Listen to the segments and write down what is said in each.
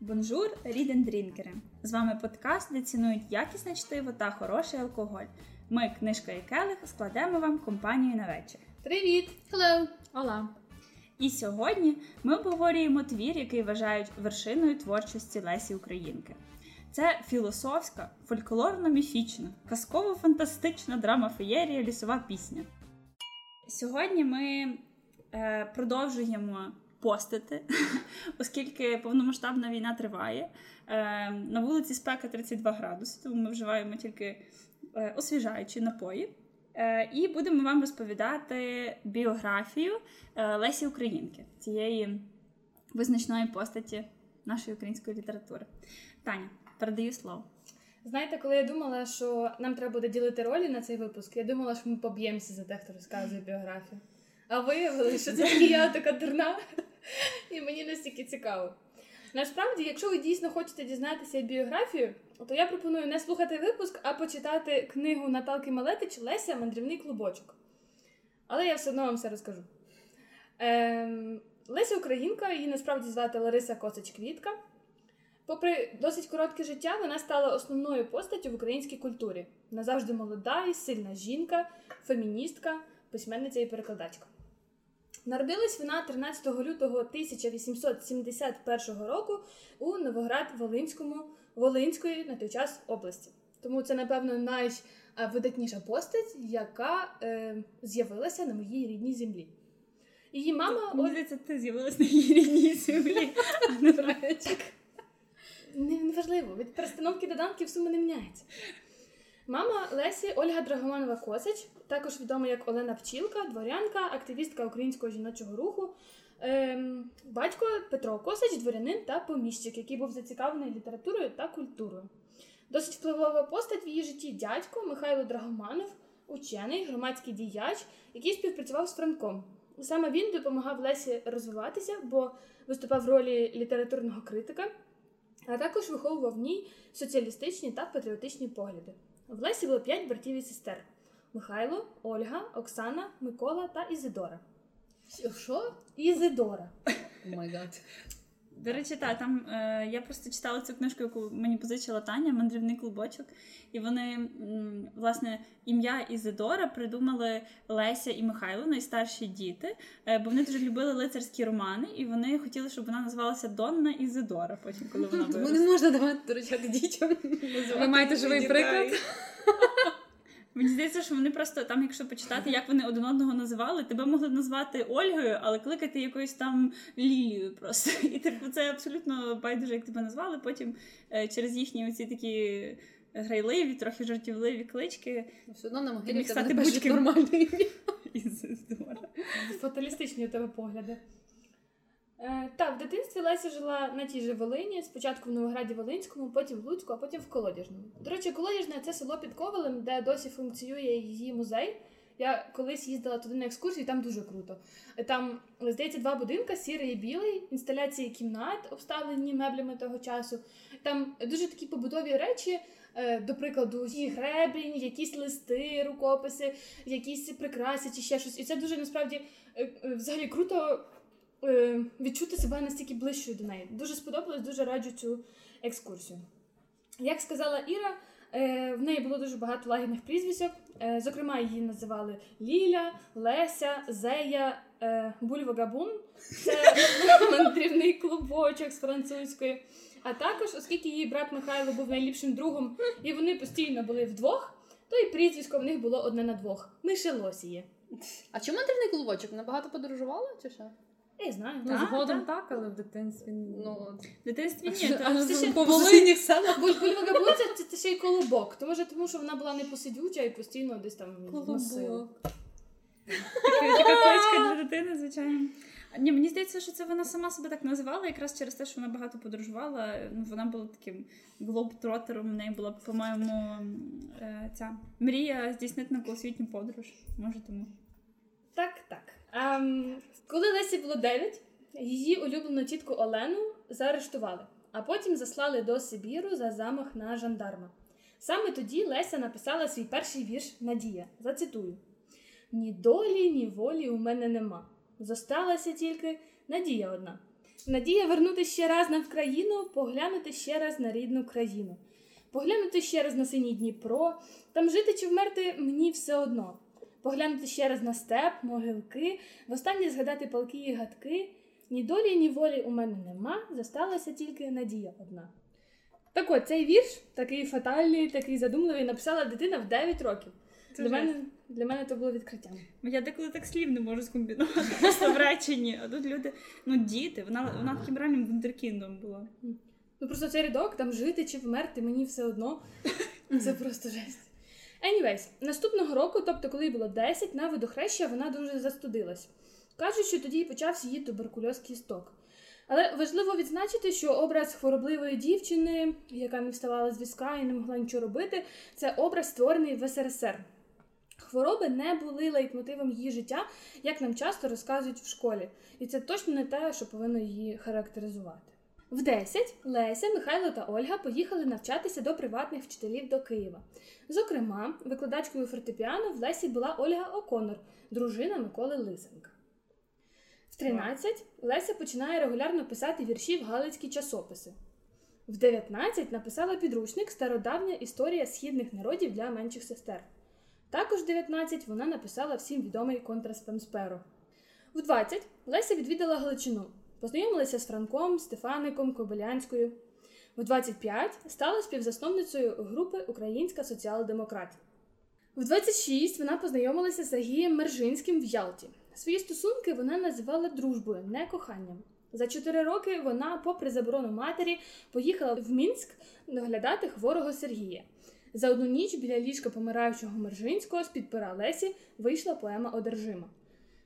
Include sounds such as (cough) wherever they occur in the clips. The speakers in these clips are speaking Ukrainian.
Бонжур, рідендрінкери! З вами подкаст, де цінують якісне чтиво та хороший алкоголь. Ми, книжка і келих, складемо вам компанію на вечір. Привіт! Hello! Ола! І сьогодні ми обговорюємо твір, який вважають вершиною творчості Лесі Українки. Це філософська, фольклорно-міфічна, казково-фантастична драма феєрія лісова пісня. Сьогодні ми е, продовжуємо постити, (laughs) оскільки повномасштабна війна триває. Е, на вулиці спека 32 градуси, тому ми вживаємо тільки е, освіжаючі напої. Е, і будемо вам розповідати біографію е, Лесі Українки, цієї визначної постаті нашої української літератури. Таня, передаю слово. Знаєте, коли я думала, що нам треба буде ділити ролі на цей випуск, я думала, що ми поб'ємося за те, хто розказує біографію. А виявилося, що це (laughs) тільки я така дурна, (laughs) і мені настільки цікаво. Насправді, якщо ви дійсно хочете дізнатися біографію, то я пропоную не слухати випуск, а почитати книгу Наталки Малетич Леся Мандрівний клубочок. Але я все одно вам все розкажу. Ем, Леся Українка, її насправді звати Лариса Косич Квітка. Попри досить коротке життя, вона стала основною постаттю в українській культурі. Назавжди молода і сильна жінка, феміністка, письменниця і перекладачка. Народилась вона 13 лютого 1871 року у Новоград-Волинському Волинської на той час області. Тому це, напевно, найвидатніша постать, яка е, з'явилася на моїй рідній землі. Її мама Мені здається, ти з'явилася на її рідній землі, а не. Неважливо, від перестановки доданків сума не міняється. Мама Лесі Ольга Драгоманова Косич, також відома як Олена Пчілка, дворянка, активістка українського жіночого руху. Ем, батько Петро Косич, дворянин та поміщик, який був зацікавлений літературою та культурою. Досить впливова постать в її житті дядько Михайло Драгоманов, учений, громадський діяч, який співпрацював з Франком. Саме він допомагав Лесі розвиватися, бо виступав в ролі літературного критика, а також виховував в ній соціалістичні та патріотичні погляди. В Лесі було п'ять братів і сестер: Михайло, Ольга, Оксана, Микола та Ізидора. Що? Ізидора. Oh my God. До речі, та там е, я просто читала цю книжку, яку мені позичила Таня, мандрівний клубочок. І вони, м, власне, ім'я Ізидора придумали Леся і Михайло, найстарші діти, е, бо вони дуже любили лицарські романи, і вони хотіли, щоб вона називалася Донна Ізидора. Потім, коли вона (laughs) Тому не можна давати доручати дітям. (laughs) Ви маєте живий приклад. (laughs) Мені здається, що вони просто там, якщо почитати, як вони один одного називали, тебе могли назвати Ольгою, але кликати якоюсь там Лілією просто. І типу, це абсолютно байдуже, як тебе назвали. Потім е, через їхні оці такі грайливі, трохи жартівливі клички Все одно на могилі тебе стати не нормальне ім'я. (laughs) Фаталістичні у тебе погляди. Е, так, в дитинстві Леся жила на тій же Волині, спочатку в Новограді Волинському, потім в Луцьку, а потім в Колодяжному. До речі, Колодяжне це село під Ковелем, де досі функціонує її музей. Я колись їздила туди на екскурсію, там дуже круто. Там, здається, два будинки, сірий і білий, інсталяції кімнат, обставлені меблями того часу. Там дуже такі побутові речі, е, до прикладу, і гребінь, якісь листи, рукописи, якісь прикраси чи ще щось. І це дуже насправді е, е, взагалі круто відчути себе настільки ближчою до неї. Дуже сподобалось, дуже раджу цю екскурсію. Як сказала Іра, е, в неї було дуже багато лагідних прізвищок. Е, зокрема, її називали Ліля, Леся, Зея, е, Бульвагабун. Це (laughs) мандрівний клубочок з французької. А також, оскільки її брат Михайло був найліпшим другом, і вони постійно були вдвох, то і прізвисько в них було одне на двох Мишелосіє. А чому мандрівний клубочок? Вона багато подорожувала чи що? Я знаю. Ну, Так, згодом так. так, але в дитинстві Ну, В дитинстві ні, то це ще по Волині села. Буль- Бульвагабун це, ще й колобок. То може тому, що вона була непосидюча і постійно десь там носила. Колобок. така така (laughs) кличка для дитини, звичайно. Ні, мені здається, що це вона сама себе так називала, якраз через те, що вона багато подорожувала. Ну, вона була таким глобтротером. В неї була, по-моєму, е, ця мрія здійснити науковосвітню подорож. Може тому. Так, так. Ем, коли Лесі було 9, її улюблену тітку Олену заарештували, а потім заслали до Сибіру за замах на жандарма. Саме тоді Леся написала свій перший вірш Надія. Зацитую: Ні долі, ні волі у мене нема. Зосталася тільки надія одна. Надія вернути ще раз на Вкраїну, поглянути ще раз на рідну країну. Поглянути ще раз на синій Дніпро, там жити чи вмерти мені все одно. Поглянути ще раз на степ, могилки, востаннє згадати палки і гадки. Ні долі, ні волі у мене нема, зосталася тільки надія одна. Так от, цей вірш, такий фатальний, такий задумливий, написала дитина в 9 років. Це Для мене, для мене то було відкриттям. Я деколи так слів не можу скомбінувати (laughs) просто в реченні. А тут люди, ну діти, вона, вона таким реальним вундеркіндом була. Ну просто цей рядок, там жити чи вмерти, мені все одно. (laughs) Це просто жесть. Anyways, наступного року, тобто коли їй було 10, на водохреща вона дуже застудилась. Кажуть, що тоді почався її туберкульоз кісток. Але важливо відзначити, що образ хворобливої дівчини, яка не вставала з візка і не могла нічого робити, це образ створений в СРСР. Хвороби не були лейтмотивом її життя, як нам часто розказують в школі, і це точно не те, що повинно її характеризувати. В 10 Леся, Михайло та Ольга поїхали навчатися до приватних вчителів до Києва. Зокрема, викладачкою фортепіано в Лесі була Ольга Оконор, дружина Миколи Лисенка. В 13 Леся починає регулярно писати вірші в галицькі часописи. В 19 написала підручник Стародавня історія східних народів для менших сестер. Також в 19 вона написала всім відомий контраспемсперо. В 20 Леся відвідала Галичину, познайомилася з Франком, Стефаником, Кобилянською. В 25 стала співзасновницею групи Українська соціал-демократія. В 26 вона познайомилася з Сергієм Мержинським в Ялті. Свої стосунки вона називала дружбою, не коханням. За 4 роки вона, попри заборону матері, поїхала в Мінськ доглядати хворого Сергія. За одну ніч біля ліжка помираючого Мержинського з-під пера Лесі вийшла поема Одержима.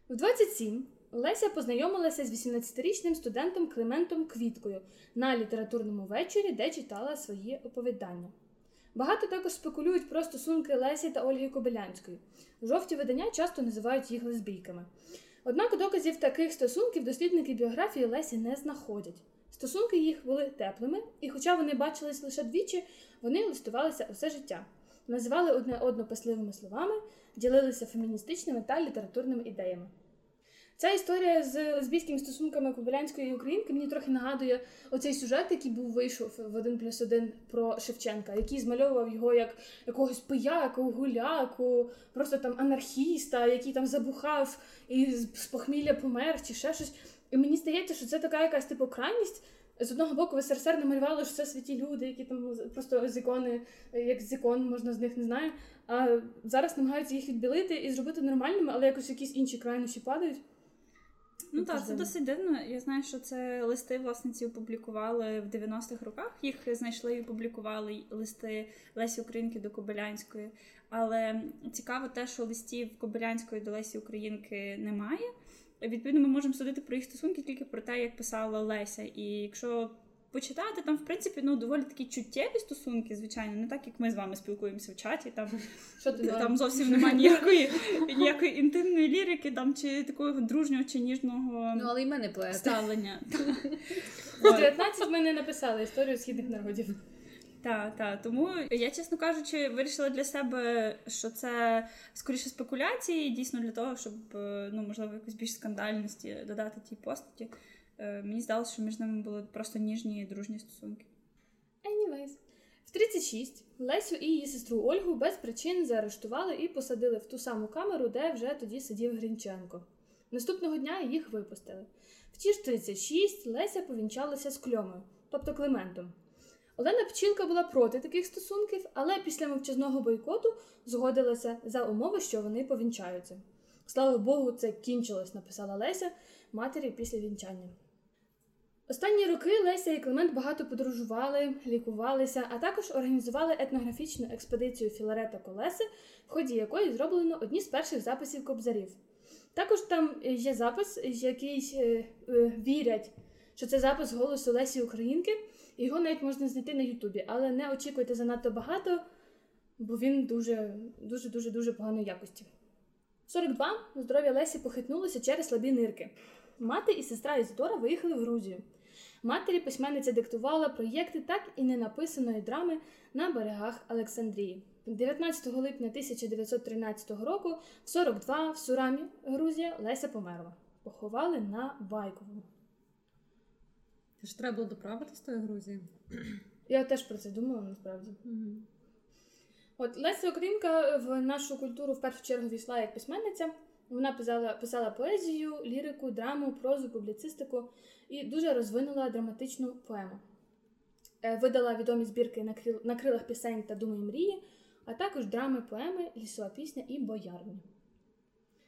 В 27 Леся познайомилася з 18-річним студентом Климентом Квіткою на літературному вечорі, де читала свої оповідання. Багато також спекулюють про стосунки Лесі та Ольги Кобилянської. Жовті видання часто називають їх лесбійками. Однак доказів таких стосунків дослідники біографії Лесі не знаходять. Стосунки їх були теплими, і хоча вони бачились лише двічі, вони листувалися усе життя, називали одне одно писливими словами, ділилися феміністичними та літературними ідеями. Ця історія з лесбійськими стосунками Кобилянської Українки мені трохи нагадує оцей сюжет, який був вийшов в один плюс один про Шевченка, який змальовував його як якогось пияку, гуляку, просто там анархіста, який там забухав і з похмілля помер чи ще щось. І мені здається, що це така якась типу крайність. З одного боку, в СРСР намалювали, що це святі люди, які там просто з ікони, як з ікон, можна з них не знаю. А зараз намагаються їх відбілити і зробити нормальними, але якось якісь інші крайнощі падають. Ну так, це досить дивно. Я знаю, що це листи власниці опублікували в 90-х роках. Їх знайшли і опублікували листи Лесі Українки до Кобилянської. Але цікаво те, що листів Кобилянської до Лесі Українки немає. Відповідно, ми можемо судити про їх стосунки тільки про те, як писала Леся. І якщо почитати, там, в принципі, ну доволі такі чуттєві стосунки, звичайно, не так, як ми з вами спілкуємося в чаті. Там Що ти там зовсім немає ніякої, (laughs) ніякої інтимної лірики, там чи такого дружнього чи ніжного Ну, але й мене поет. ставлення. (laughs) В 19 ми не написали історію східних народів. Так, так. Тому я, чесно кажучи, вирішила для себе, що це скоріше спекуляції, дійсно для того, щоб е, ну можливо якусь більш скандальності додати тій постаті. Е, Мені здалося, що між ними були просто ніжні і дружні стосунки. Anyways. В 36 Лесю і її сестру Ольгу без причин заарештували і посадили в ту саму камеру, де вже тоді сидів Грінченко. Наступного дня їх випустили. В ті ж 36 Леся повінчалася з Кльомою, тобто Климентом. Олена Пчілка була проти таких стосунків, але після мовчазного бойкоту згодилася за умови, що вони повінчаються. Слава Богу, це кінчилось, написала Леся матері після вінчання. Останні роки Леся і Климент багато подорожували, лікувалися, а також організували етнографічну експедицію Філарета Колеси, в ході якої зроблено одні з перших записів кобзарів. Також там є запис, який е, е, вірять, що це запис голосу Лесі Українки, його навіть можна знайти на Ютубі, але не очікуйте занадто багато, бо він дуже дуже дуже дуже поганої якості. В 42 здоров'я Лесі похитнулося через слабі нирки. Мати і сестра Ізидора виїхали в Грузію. Матері письменниця диктувала проєкти так і не написаної драми на берегах Олександрії. 19 липня 1913 року, в 42 в Сурамі, Грузія, Леся померла. Поховали на Байковому. Це ж треба було доправити з тої Грузії. Я теж про це думала насправді. Угу. От Леся Українка в нашу культуру в першу чергу війшла як письменниця. Вона писала, писала поезію, лірику, драму, прозу, публіцистику і дуже розвинула драматичну поему. Е, Видала відомі збірки на, крил, на крилах пісень та думи і мрії, а також драми, поеми, лісова пісня і боярня.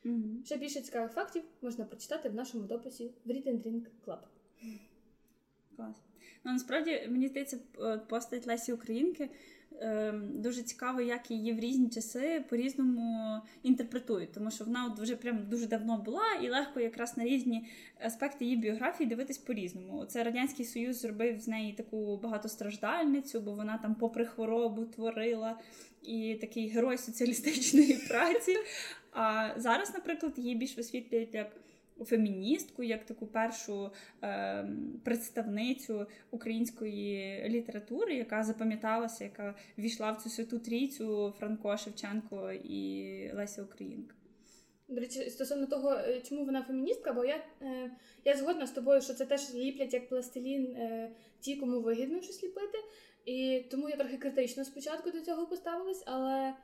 Мгм. Ще більше цікавих фактів можна прочитати в нашому дописі в Read and Drink Club. Клас. Ну насправді мені здається, постать Лесі Українки дуже цікаво, як її в різні часи по-різному інтерпретують, тому що вона от вже прям дуже давно була, і легко якраз на різні аспекти її біографії дивитись по-різному. Оце радянський союз зробив з неї таку багатостраждальницю, бо вона там, попри хворобу, творила і такий герой соціалістичної праці. А зараз, наприклад, її більш висвітлюють як феміністку, як таку першу е, представницю української літератури, яка запам'яталася, яка війшла в цю святу трійцю Франко Шевченко і Леся Українка. До речі, стосовно того, е, чому вона феміністка, бо я, е, я згодна з тобою, що це теж ліплять як пластилін е, ті, кому вигідно щось ліпити. І тому я трохи критично спочатку до цього поставилась, але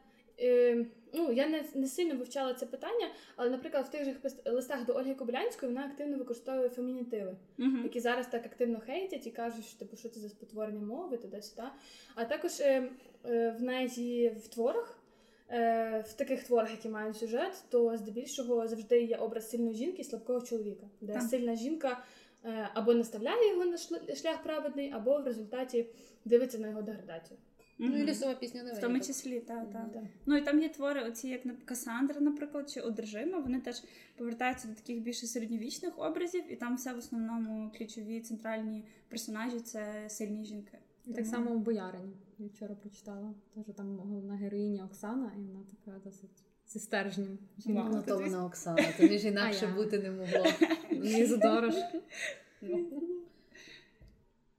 ну, я не, не сильно вивчала це питання. Але, наприклад, в тих же листах до Ольги Кобилянської вона активно використовує фемінітиви, Угу. які зараз так активно хейтять і кажуть, що типу, що це за спотворення мови, туди-сюди. А також е, е, в неї в творах. Е, в таких творах, які мають сюжет, то здебільшого завжди є образ сильної жінки і слабкого чоловіка, де Так. сильна жінка е, або наставляє його на шлях праведний, або в результаті дивиться на його деградацію. Ну і лісова пісня не В тому числі, так, так. Так. Ну і там є твори, оці як на- Касандра, наприклад, чи Одержима, вони теж повертаються до таких більше середньовічних образів, і там все в основному ключові центральні персонажі це сильні жінки. І так само у Боярині. Я вчора прочитала. Теж там головна героїня Оксана, і вона така досить зі стержнем. Ну, то вона Оксана, тобі ж інакше бути не могло. Мені задорож.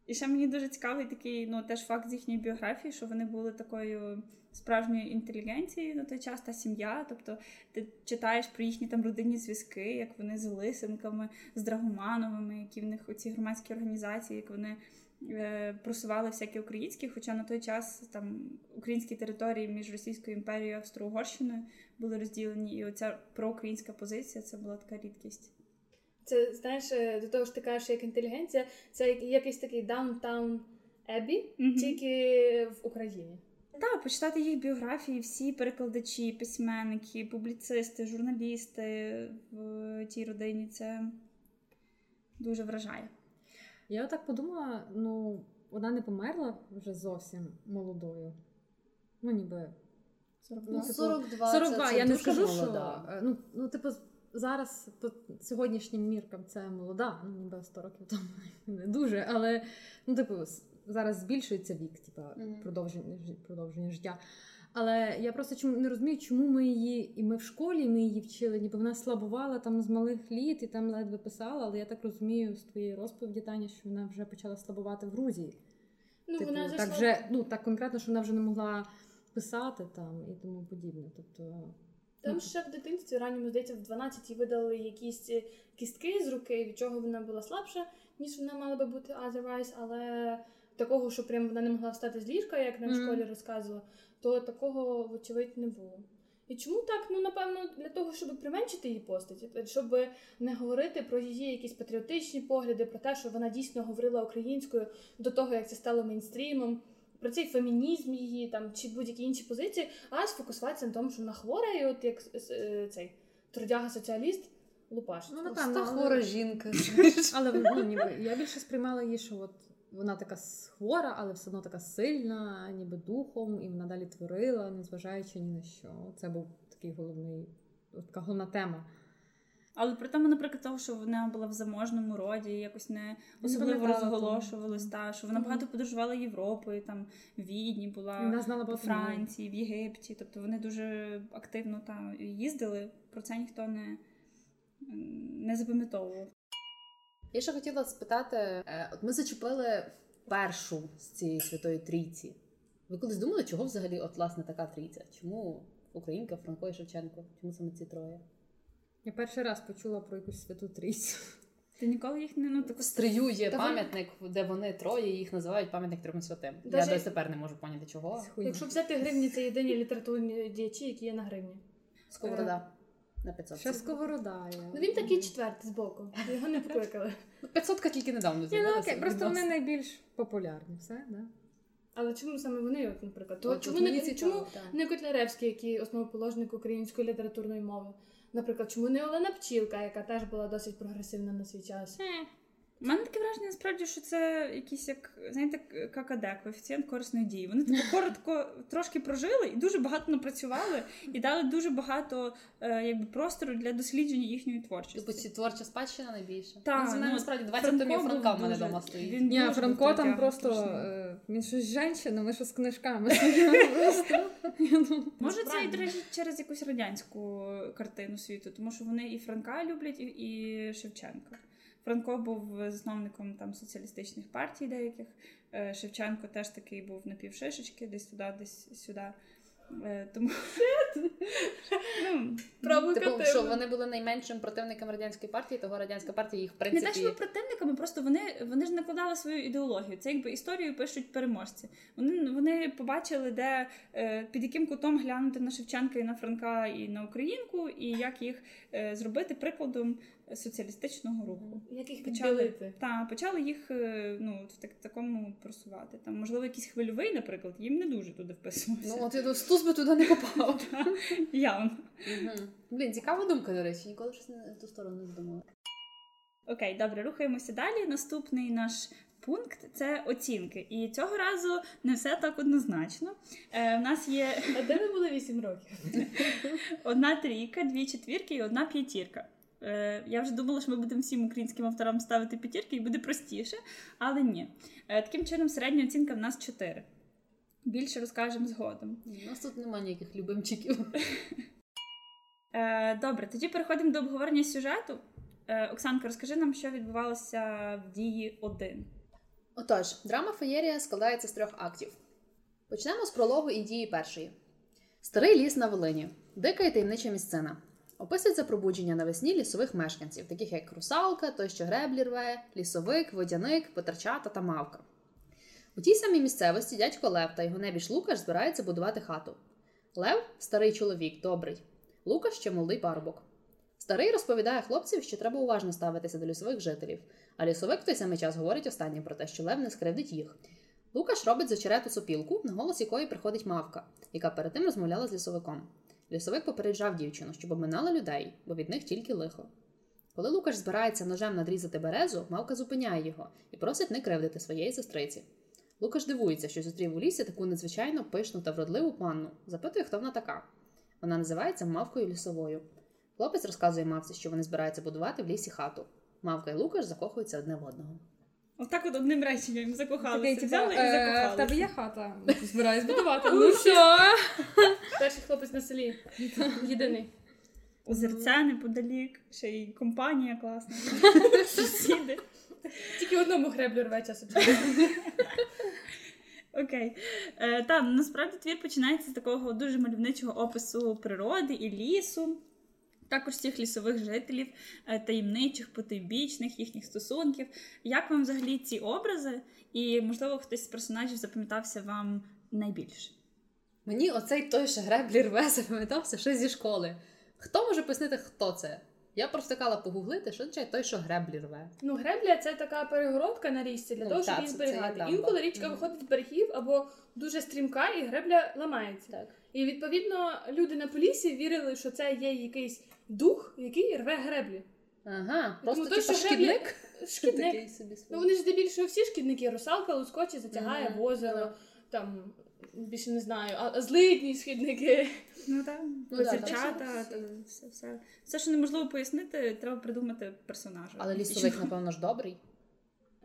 І ще мені дуже цікавий такий, ну теж факт з їхньої біографії, що вони були такою справжньою інтелігенцією на той час та сім'я. Тобто ти читаєш про їхні там родинні зв'язки, як вони з Лисенками, з Драгомановими, які в них оці громадські організації, як вони е, просували всякі українські, хоча на той час там українські території між Російською імперією і Австро-Угорщиною були розділені, і оця проукраїнська позиція це була така рідкість. Це знаєш, е, до того ж ти кажеш, як інтелігенція, це якийсь такий Downton Abbey, Мгм. тільки в Україні. Так, почитати їх біографії, всі перекладачі, письменники, публіцисти, журналісти в тій родині це дуже вражає. Я отак подумала, ну, вона не померла вже зовсім молодою. Ну, ніби. Ну, типу, 42, 42, це, це я не скажу, молода. що. е, Ну, ну, типу, зараз по сьогоднішнім міркам це молода, ну ніби 100 років тому (laughs) не дуже, але ну, типу, зараз збільшується вік, типу, продовження, продовження життя. Але я просто чому не розумію, чому ми її, і ми в школі ми її вчили, ніби вона слабувала там з малих літ і там ледве писала, але я так розумію з твоєї розповіді, Таня, що вона вже почала слабувати в Грузії. Ну, типу, вона так зайшла- вже ну так конкретно, що вона вже не могла писати там і тому подібне. Тобто Там ще в дитинстві ранньому, здається, в 12 їй видали якісь е, кістки з руки, від чого вона була слабша, ніж вона мала би бути otherwise, але такого, що прям вона не могла встати з ліжка, як нам в Мгм. школі розказувала, то такого, вочевидь, не було. І чому так? Ну, напевно, для того, щоб применшити її постать, щоб не говорити про її якісь патріотичні погляди, про те, що вона дійсно говорила українською до того, як це стало мейнстрімом, про цей фемінізм її там чи будь-які інші позиції, а сфокусуватися на тому, що вона хвора, і от як е, цей трудяга соціаліст лупаш. Ну, Та напевно, але- хвора жінка. (laughs) Але ну, ніби я більше сприймала її, що от вона така хвора, але все одно така сильна, ніби духом, і вона далі творила, незважаючи ні на що. Це був такий головний, от така головна тема. Але при тому, наприклад, того, що вона була в заможному роді, якось не особливо розголошувалась, та, що вона багато подорожувала Європою, там в Відні була. вона знала У Франції, в Єгипті, тобто вони дуже активно там їздили. Про це ніхто не, не запам'ятовував. Я ще хотіла спитати: е, от ми зачепили першу з цієї святої трійці. Ви колись думали, чого взагалі от власне така трійця? Чому Українка, Франко і Шевченко? Чому саме ці троє? Я перший раз почула про якусь святу трійцю. Ти ніколи їх не ну так В стрию є пам'ятник, де вони троє, їх називають пам'ятник трьом святим. Я Даже- досі тепер не можу поняти чого. Якщо взяти гривні, це єдині літературні діячі, які є на гривні. Сковорода. На 500. Ще сковорода є. Ну він такий четвертий збоку. Його не покликали. Ну, 500 тільки недавно Ні, ну окей, просто вони найбільш популярні, все, да? Але чому саме вони, от, наприклад? То чому не цікаво, чому не Котляревський, який основоположник української літературної мови? Наприклад, чому не Олена Пчілка, яка теж була досить прогресивна на свій час? У мене таке враження, насправді, що це якийсь як знаєте, ККД, коефіцієнт корисної дії. Вони типу (laughs) коротко трошки прожили і дуже багато напрацювали, і дали дуже багато е, якби простору для дослідження їхньої творчості. Типу, ці творча спадщина найбільше. Так, ну, ну, насправді 20 Франко томів Франка в мене вдома стоїть. він Ні, Франко там просто е, він щось жінчина, ми що з книжками (laughs) Може, це і через якусь радянську картину світу, тому що вони і Франка люблять, і Шевченка. Франко був засновником там соціалістичних партій деяких. Е, Шевченко теж такий був напівшишечки, десь туди, десь сюди. Е, Тому (laughs) ну, Типу, що вони були найменшим противником радянської партії, того радянська партія їх в не те, що противниками, просто вони, вони ж накладали свою ідеологію. Це якби історію пишуть переможці. Вони, вони побачили, де е, під яким кутом глянути на Шевченка і на Франка і на Українку, і як їх е, зробити прикладом соціалістичного руху. Як їх Почали, та, почали їх е, ну, в так, такому просувати. Там, можливо, якийсь хвильовий, наприклад, їм не дуже туди вписувався. Ну, от я до стус би туди не попав. (laughs) (laughs) Явно. Мгм. Блін, цікава думка, до речі, ніколи щось не- в ту сторону не задумала. Окей, добре, рухаємося далі. Наступний наш пункт це оцінки. І цього разу не все так однозначно. Е, у нас є А де ви були 8 років? (laughs) одна трійка, дві четвірки і одна п'ятірка. Е, я вже думала, що ми будемо всім українським авторам ставити п'ятірки і буде простіше, але ні. Е, таким чином, середня оцінка в нас 4. Більше розкажемо згодом. У нас тут немає ніяких любимчиків. (laughs) Е, добре, тоді переходимо до обговорення сюжету. Е, Оксанка, розкажи нам, що відбувалося в дії 1. Отож, драма Феєрія складається з трьох актів. Почнемо з прологу і дії першої. Старий ліс на Волині. Дика і таємнича місцина. Описується пробудження навесні лісових мешканців, таких як русалка, той, що греблі рве, лісовик, водяник, потерчата та мавка. У тій самій місцевості дядько Лев та його небіж Лукаш збираються будувати хату. Лев старий чоловік, добрий. Лукаш ще молодий парубок. Старий розповідає хлопців, що треба уважно ставитися до лісових жителів, а лісовик в той самий час говорить останнім про те, що лев не скривдить їх. Лукаш робить з очерету сопілку, на голос якої приходить мавка, яка перед тим розмовляла з лісовиком. Лісовик попереджав дівчину, щоб обминала людей, бо від них тільки лихо. Коли Лукаш збирається ножем надрізати березу, мавка зупиняє його і просить не кривдити своєї сестриці. Лукаш дивується, що зустрів у лісі таку надзвичайно пишну та вродливу панну. Запитує, хто вона така. Вона називається мавкою лісовою. Хлопець розказує мавці, що вони збираються будувати в лісі хату. Мавка і Лукаш закохуються одне в одного. Отак от одним реченням закохалися. Такий, типу, взяли і «Е, в тебе є хата? Збираюсь будувати. (laughs) Ну що? Перший хлопець на селі. Єдиний. Озерця неподалік, ще й компанія класна. (laughs) Сусіди. Тільки одному греблю рве час від часу. Окей. Е, там насправді твір починається з такого дуже мальовничого опису природи і лісу. Також цих лісових жителів, е, таємничих, потойбічних, їхніх стосунків. Як вам взагалі ці образи? І, можливо, хтось з персонажів запам'ятався вам найбільше? Мені оцей той, що греблі рве, запам'ятався ще зі школи. Хто може пояснити, хто це? Я просто стикала погуглити, що означає той, що греблі рве. Ну, гребля це така перегородка на річці для Ну, того, щоб її це- це зберігати. Інколи річка Мгм. виходить з берегів або дуже стрімка, і гребля ламається. Так. І відповідно люди на полісі вірили, що це є якийсь дух, який рве греблі. Ага, Тому просто той, що греблі- шкідник. Шкідник. Такий собі. Ну вони ж здебільшого всі шкідники. Русалка лускоче затягає Мгм. в озеро, там більше не знаю, а, злидні шкідники. Ну так, Ну, так, та все, все. Все, що неможливо пояснити, треба придумати персонажа. Але лісовик, напевно ж, добрий.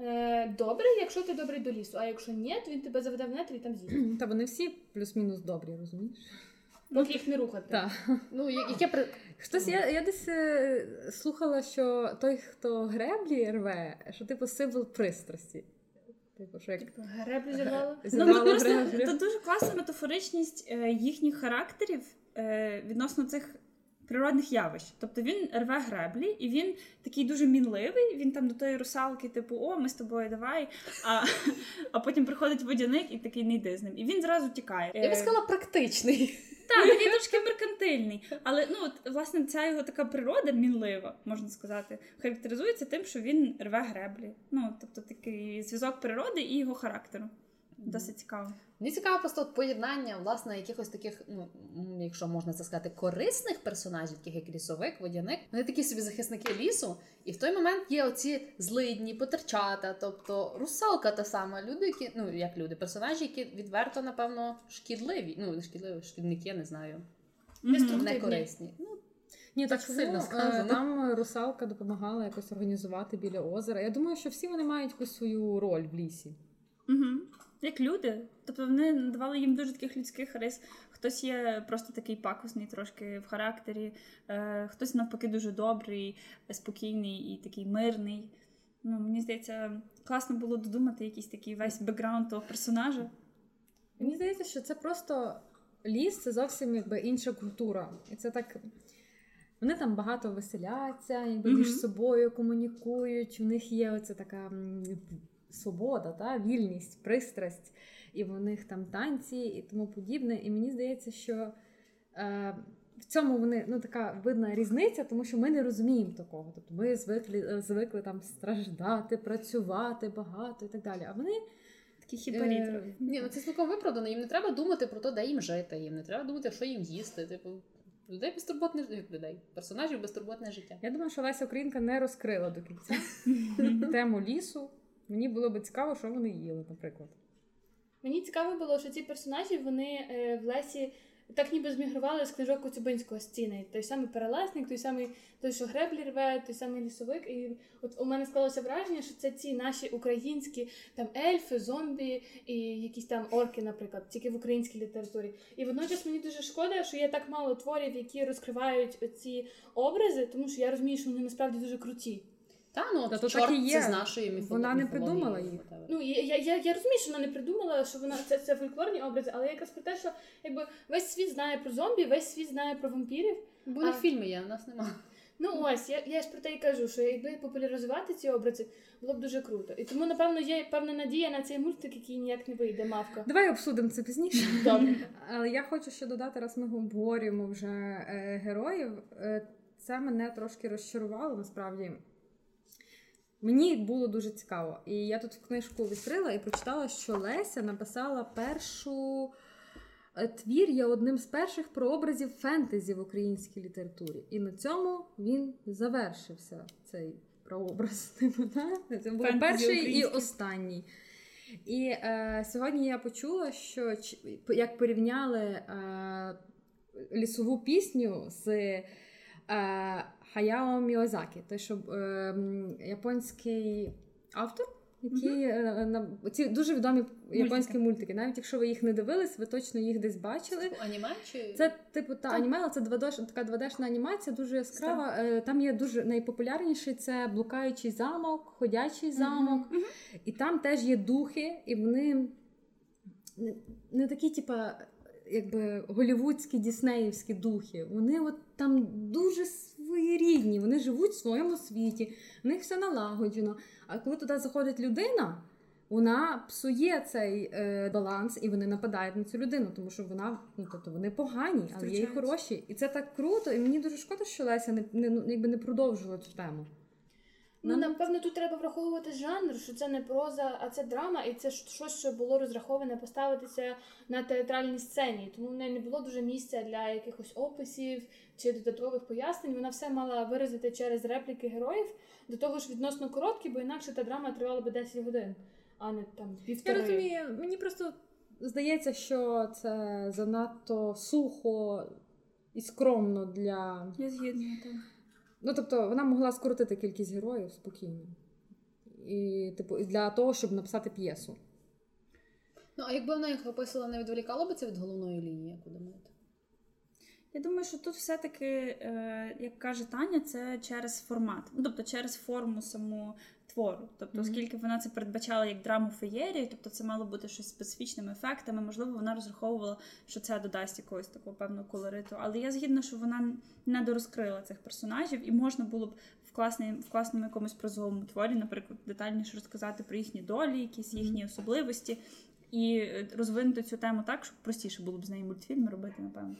Е, добре, якщо ти добрий до лісу, а якщо ні, то він тебе заведе в нетрі і там з'їсть. Та вони всі плюс-мінус добрі, розумієш? Поки їх не рухати. Так. Ну, я- яке при... Хтось я, я десь е, слухала, що той, хто греблі рве, що типу символ пристрасті. Типу, що як Греблю зірвало. (laughs) Ну, просто Це дуже класна метафоричність е, їхніх характерів е, відносно цих природних явищ. Тобто він рве греблі, і він такий дуже мінливий. Він там до тої русалки, типу, о, ми з тобою давай. А, (laughs) а потім приходить водяник і такий не йди з ним. І він зразу тікає. Я би Е, сказала практичний. так, такий трошки меркантильний. Але ну от власне ця його така природа мінлива, можна сказати, характеризується тим, що він рве греблі. Ну тобто такий зв'язок природи і його характеру. Досить цікаво. Мені цікаво просто от поєднання власне якихось таких, ну якщо можна це сказати, корисних персонажів, таких як лісовик, водяник. Вони такі собі захисники лісу, і в той момент є оці злидні, потерчата, тобто русалка та сама. Люди, які ну як люди, персонажі, які відверто, напевно, шкідливі. Ну не шкідливі, шкідники, я не знаю, не корисні. Ну Ні, Так так сильно сильно сказано. Там русалка допомагала якось організувати біля озера. Я думаю, що всі вони мають якусь свою роль в лісі. Угу. Як люди. Тобто вони надавали їм дуже таких людських рис. Хтось є просто такий пакосний трошки в характері, е, хтось навпаки дуже добрий, спокійний і такий мирний. Ну, мені здається, класно було додумати якийсь такий весь бекграунд того персонажа. Мені здається, що це просто ліс, це зовсім якби інша культура. І це так. Вони там багато веселяться, якби між собою комунікують. У них є оця така свобода, та? вільність, пристрасть, і в них там танці і тому подібне. І мені здається, що е, в цьому вони ну така видна різниця, тому що ми не розуміємо такого. Тобто ми звикли, е, звикли там страждати, працювати багато і так далі. А вони Такі е, ні, ну це цілком виправдано. Їм не треба думати про те, де їм жити. Їм не треба думати, що їм їсти. Типу, людей безтурботне людей, персонажів безтурботне життя. Я думаю, що Леся Українка не розкрила до кінця (laughs) тему лісу. Мені було би цікаво, що вони їли, наприклад. Мені цікаво було, що ці персонажі вони е, в лесі так ніби змігрували з книжок Коцюбинського стіни. Той самий перелесник, той самий той, що греблі рве, той самий лісовик. І от у мене склалося враження, що це ці наші українські там ельфи, зомбі і якісь там орки, наприклад, тільки в українській літературі. І водночас мені дуже шкода, що є так мало творів, які розкривають ці образи, тому що я розумію, що вони насправді дуже круті. Та ну от то чорт так і є. це з нашої міфо- Вона не придумала їх. Ну я, я, я, я розумію, що вона не придумала, що вона це, це фольклорні образи, але якраз про те, що якби весь світ знає про зомбі, весь світ знає про вампірів. Них А- фільми є, у нас немає. Ну ось я, я ж про те і кажу, що якби популяризувати ці образи, було б дуже круто. І тому, напевно, є певна надія на цей мультик, який ніяк не вийде, мавка. Давай обсудимо це пізніше. Добре. (laughs) Але я хочу ще додати, раз ми обговорюємо вже е, героїв. Е, це мене трошки розчарувало насправді. Мені було дуже цікаво. І я тут книжку відкрила і прочитала, що Леся написала першу е, твір є одним з перших прообразів фентезі в українській літературі. І на цьому він завершився, цей прообраз. (laughs) Типу? Це був Фентезі перший і останній. І е, сьогодні я почула, що як порівняли е, лісову пісню з е, Хаяо Міозакі, той, що е, японський автор, який е, на ці дуже відомі японські мультики. Навіть якщо ви їх не дивились, ви точно їх десь бачили. Аніме чи Це типу та аніме, але це 2D, така 2D-шна анімація, дуже яскрава. Е, Там є дуже найпопулярніший це блукаючий замок, ходячий замок, Мгм. і там теж є духи, і вони не, не такі, типа, якби голівудські діснеївські духи. Вони от там дуже своєрідні, вони живуть в своєму світі, в них все налагоджено. А коли туди заходить людина. Вона псує цей е, баланс, і вони нападають на цю людину, тому що вона, ну тобто вони погані, але є і хороші. І це так круто. І мені дуже шкода, що Леся не, не ну, якби не продовжила цю тему. Ну, напевно, тут треба враховувати жанр, що це не проза, а це драма, і це ж щось, що було розраховане поставитися на театральній сцені. Тому в неї не було дуже місця для якихось описів чи додаткових пояснень. Вона все мала виразити через репліки героїв, до того ж відносно короткі, бо інакше та драма тривала би 10 годин, а не там Я розумію, мені просто здається, що це занадто сухо і скромно для. Я згідна. Так. Ну тобто, вона могла скоротити кількість героїв спокійно. І, типу, для того, щоб написати п'єсу. ну а якби вона їх описала, не відволікало би це від головної лінії, як ви думаєте? Я думаю, що тут все-таки, е, як каже Таня, це через формат, ну тобто через форму саму твору. Тобто, Мгм. оскільки вона це передбачала як драму феєрії, тобто це мало бути щось специфічними ефектами, можливо, вона розраховувала, що це додасть якогось такого певного колориту. Але я згідна, що вона не дорозкрила цих персонажів, і можна було б в класній, в класному якомусь прозовому творі, наприклад, детальніше розказати про їхні долі, якісь їхні особливості, і е, розвинути цю тему так, щоб простіше було б з неї мультфільми робити, напевно.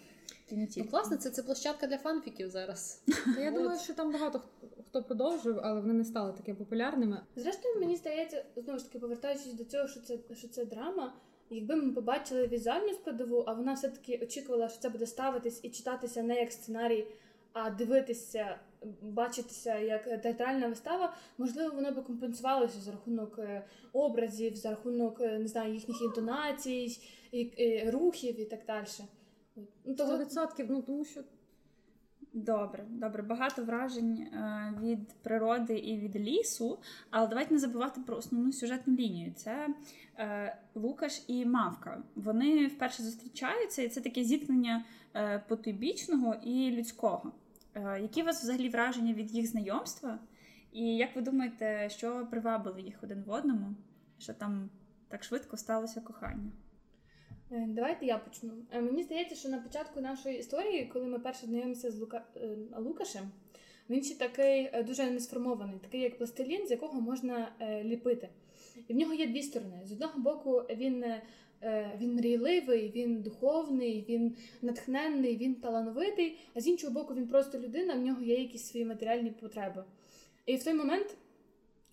І не Ну, класно, це, це площадка для фанфіків зараз. (laughs) Я думаю, що там багато хто- хто продовжив, але вони не стали такими популярними. Зрештою, мені здається, знову ж таки, повертаючись до цього, що це, що це драма. Якби ми побачили візуальну складову, а вона все-таки очікувала, що це буде ставитись і читатися не як сценарій, а дивитися, бачитися як театральна вистава, можливо, воно би компенсувалося за рахунок е, образів, за рахунок е, не знаю, їхніх інтонацій, і, рухів і так далі. Ну, того, 100%, ну тому що Добре, добре, багато вражень е, від природи і від лісу, але давайте не забувати про основну сюжетну лінію. Це Лукаш і Мавка. Вони вперше зустрічаються, і це таке зіткнення потойбічного і людського. Е, які у вас взагалі враження від їх знайомства? І як ви думаєте, що привабило їх один в одному? Що там так швидко сталося кохання? Е, Давайте я почну. Е, Мені здається, що на початку нашої історії, коли ми перше знайомимося з Лука... Лукашем, він ще такий дуже несформований, такий як пластилін, з якого можна ліпити. І в нього є дві сторони. З одного боку, він, він мрійливий, він духовний, він натхненний, він талановитий, а з іншого боку, він просто людина, в нього є якісь свої матеріальні потреби. І в той момент,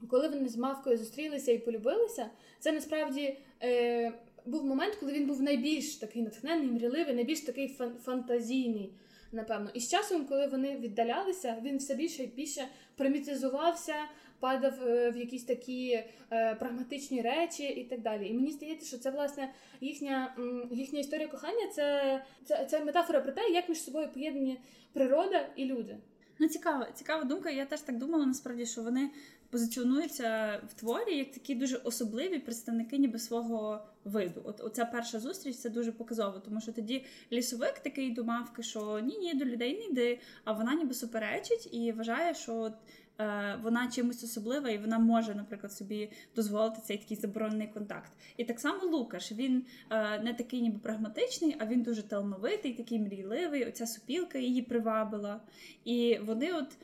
коли вони з мавкою зустрілися і полюбилися, це насправді. Е, був момент, коли він був найбільш такий натхненний, мрійливий, найбільш такий фан- фантазійний, напевно. І з часом, коли вони віддалялися, він все більше і більше примітизувався, падав е, в якісь такі е, прагматичні речі і так далі. І мені здається, що це власне їхня, їхня історія кохання це, це, це метафора про те, як між собою поєднані природа і люди. Ну, цікава, цікава думка. Я теж так думала, насправді, що вони позиціонуються в творі як такі дуже особливі представники ніби свого виду. От оця перша зустріч це дуже показово, тому що тоді лісовик такий до мавки, що ні, ні, до людей не йди, а вона ніби суперечить і вважає, що вона чимось особлива, і вона може, наприклад, собі дозволити цей такий заборонений контакт. І так само Лукаш, він е, не такий ніби прагматичний, а він дуже талановитий, такий мрійливий. Оця супілка її привабила. І вони от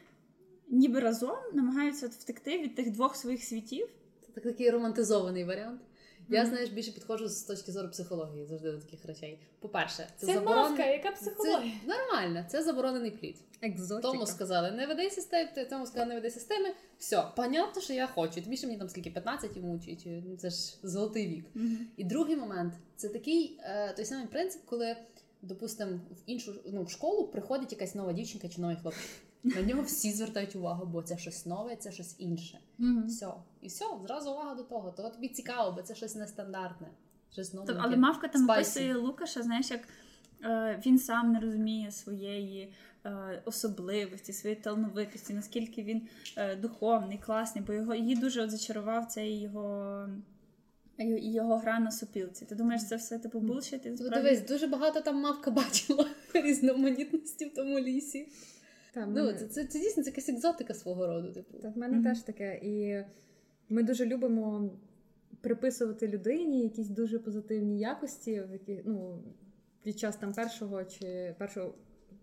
ніби разом намагаються от втекти від тих двох своїх світів. Це так- такий романтизований варіант. Я, знаєш, більше підходжу з точки зору психології завжди до таких речей. По-перше, це, Це, заборон- мавка, яка психологія. Це нормально, це заборонений плід. екзотика. Тому сказали, не веди системи, тому сказали, не веди системи. Все, понятно, що я хочу. Тим більше мені там скільки 15 йому чи, чи ну, це ж золотий вік. І другий момент це такий е, той самий принцип, коли, допустимо, в іншу ну, в школу приходить якась нова дівчинка чи новий хлопчик. На нього всі звертають увагу, бо це щось нове, це щось інше. Мгм. Все. І все, зразу увага до того. Того тобі цікаво, бо це щось нестандартне. Щось нове. Тобто, але мавка там Спайсі. описує Лукаша, знаєш, як е, він сам не розуміє своєї е, особливості, своєї талановитості, наскільки він е, духовний, класний, бо його її дуже от зачарував цей його. й- Його гра на сопілці. Ти думаєш, це все типу булшит? і Ну, дивись, дуже багато там мавка бачила (laughs) різноманітності в тому лісі. Та, Ну, мене- це, це, це дійсно це якась екзотика свого роду. Типу. Та в мене Мгм. теж таке. І ми дуже любимо приписувати людині якісь дуже позитивні якості, в які, ну, під час там першого чи першого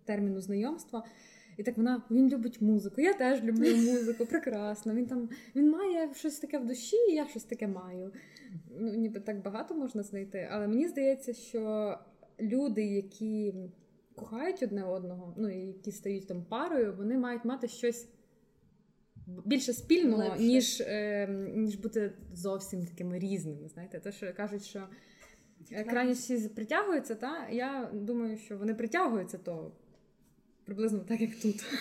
терміну знайомства. І так вона він любить музику. Я теж люблю (laughs) музику, прекрасно. Він там він має щось таке в душі, і я щось таке маю. Ну, ніби так багато можна знайти. Але мені здається, що люди, які кохають одне одного, ну і які стають там парою, вони мають мати щось більше спільного, ніж, е, ніж бути зовсім такими різними. Знаєте, те, що кажуть, що крайніші притягуються, та я думаю, що вони притягуються то приблизно так, як тут. (laughs)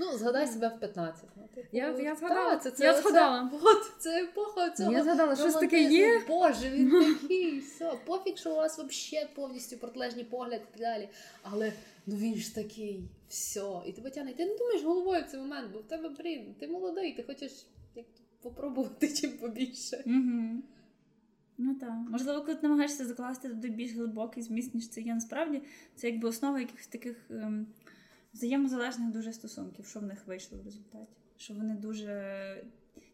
Ну, згадай себе в 15. Ну, типу, Я- я та, згадала. Це, це, Я це- згадала. От, це епоха цього. Я згадала, щось таке є. Боже, він такий, все. Пофіг, що у вас взагалі повністю протилежні погляд і так далі. Але ну він ж такий, все. І тебе тягне. Ти не думаєш головою в цей момент, бо в тебе, блін, ти молодий, ти хочеш як, попробувати чим побільше. Угу. Ну так. Можливо, коли ти намагаєшся закласти туди більш глибокий зміст, ніж це є насправді, це якби основа якихось таких ем, взаємозалежних дуже стосунків, що в них вийшло в результаті. Що вони дуже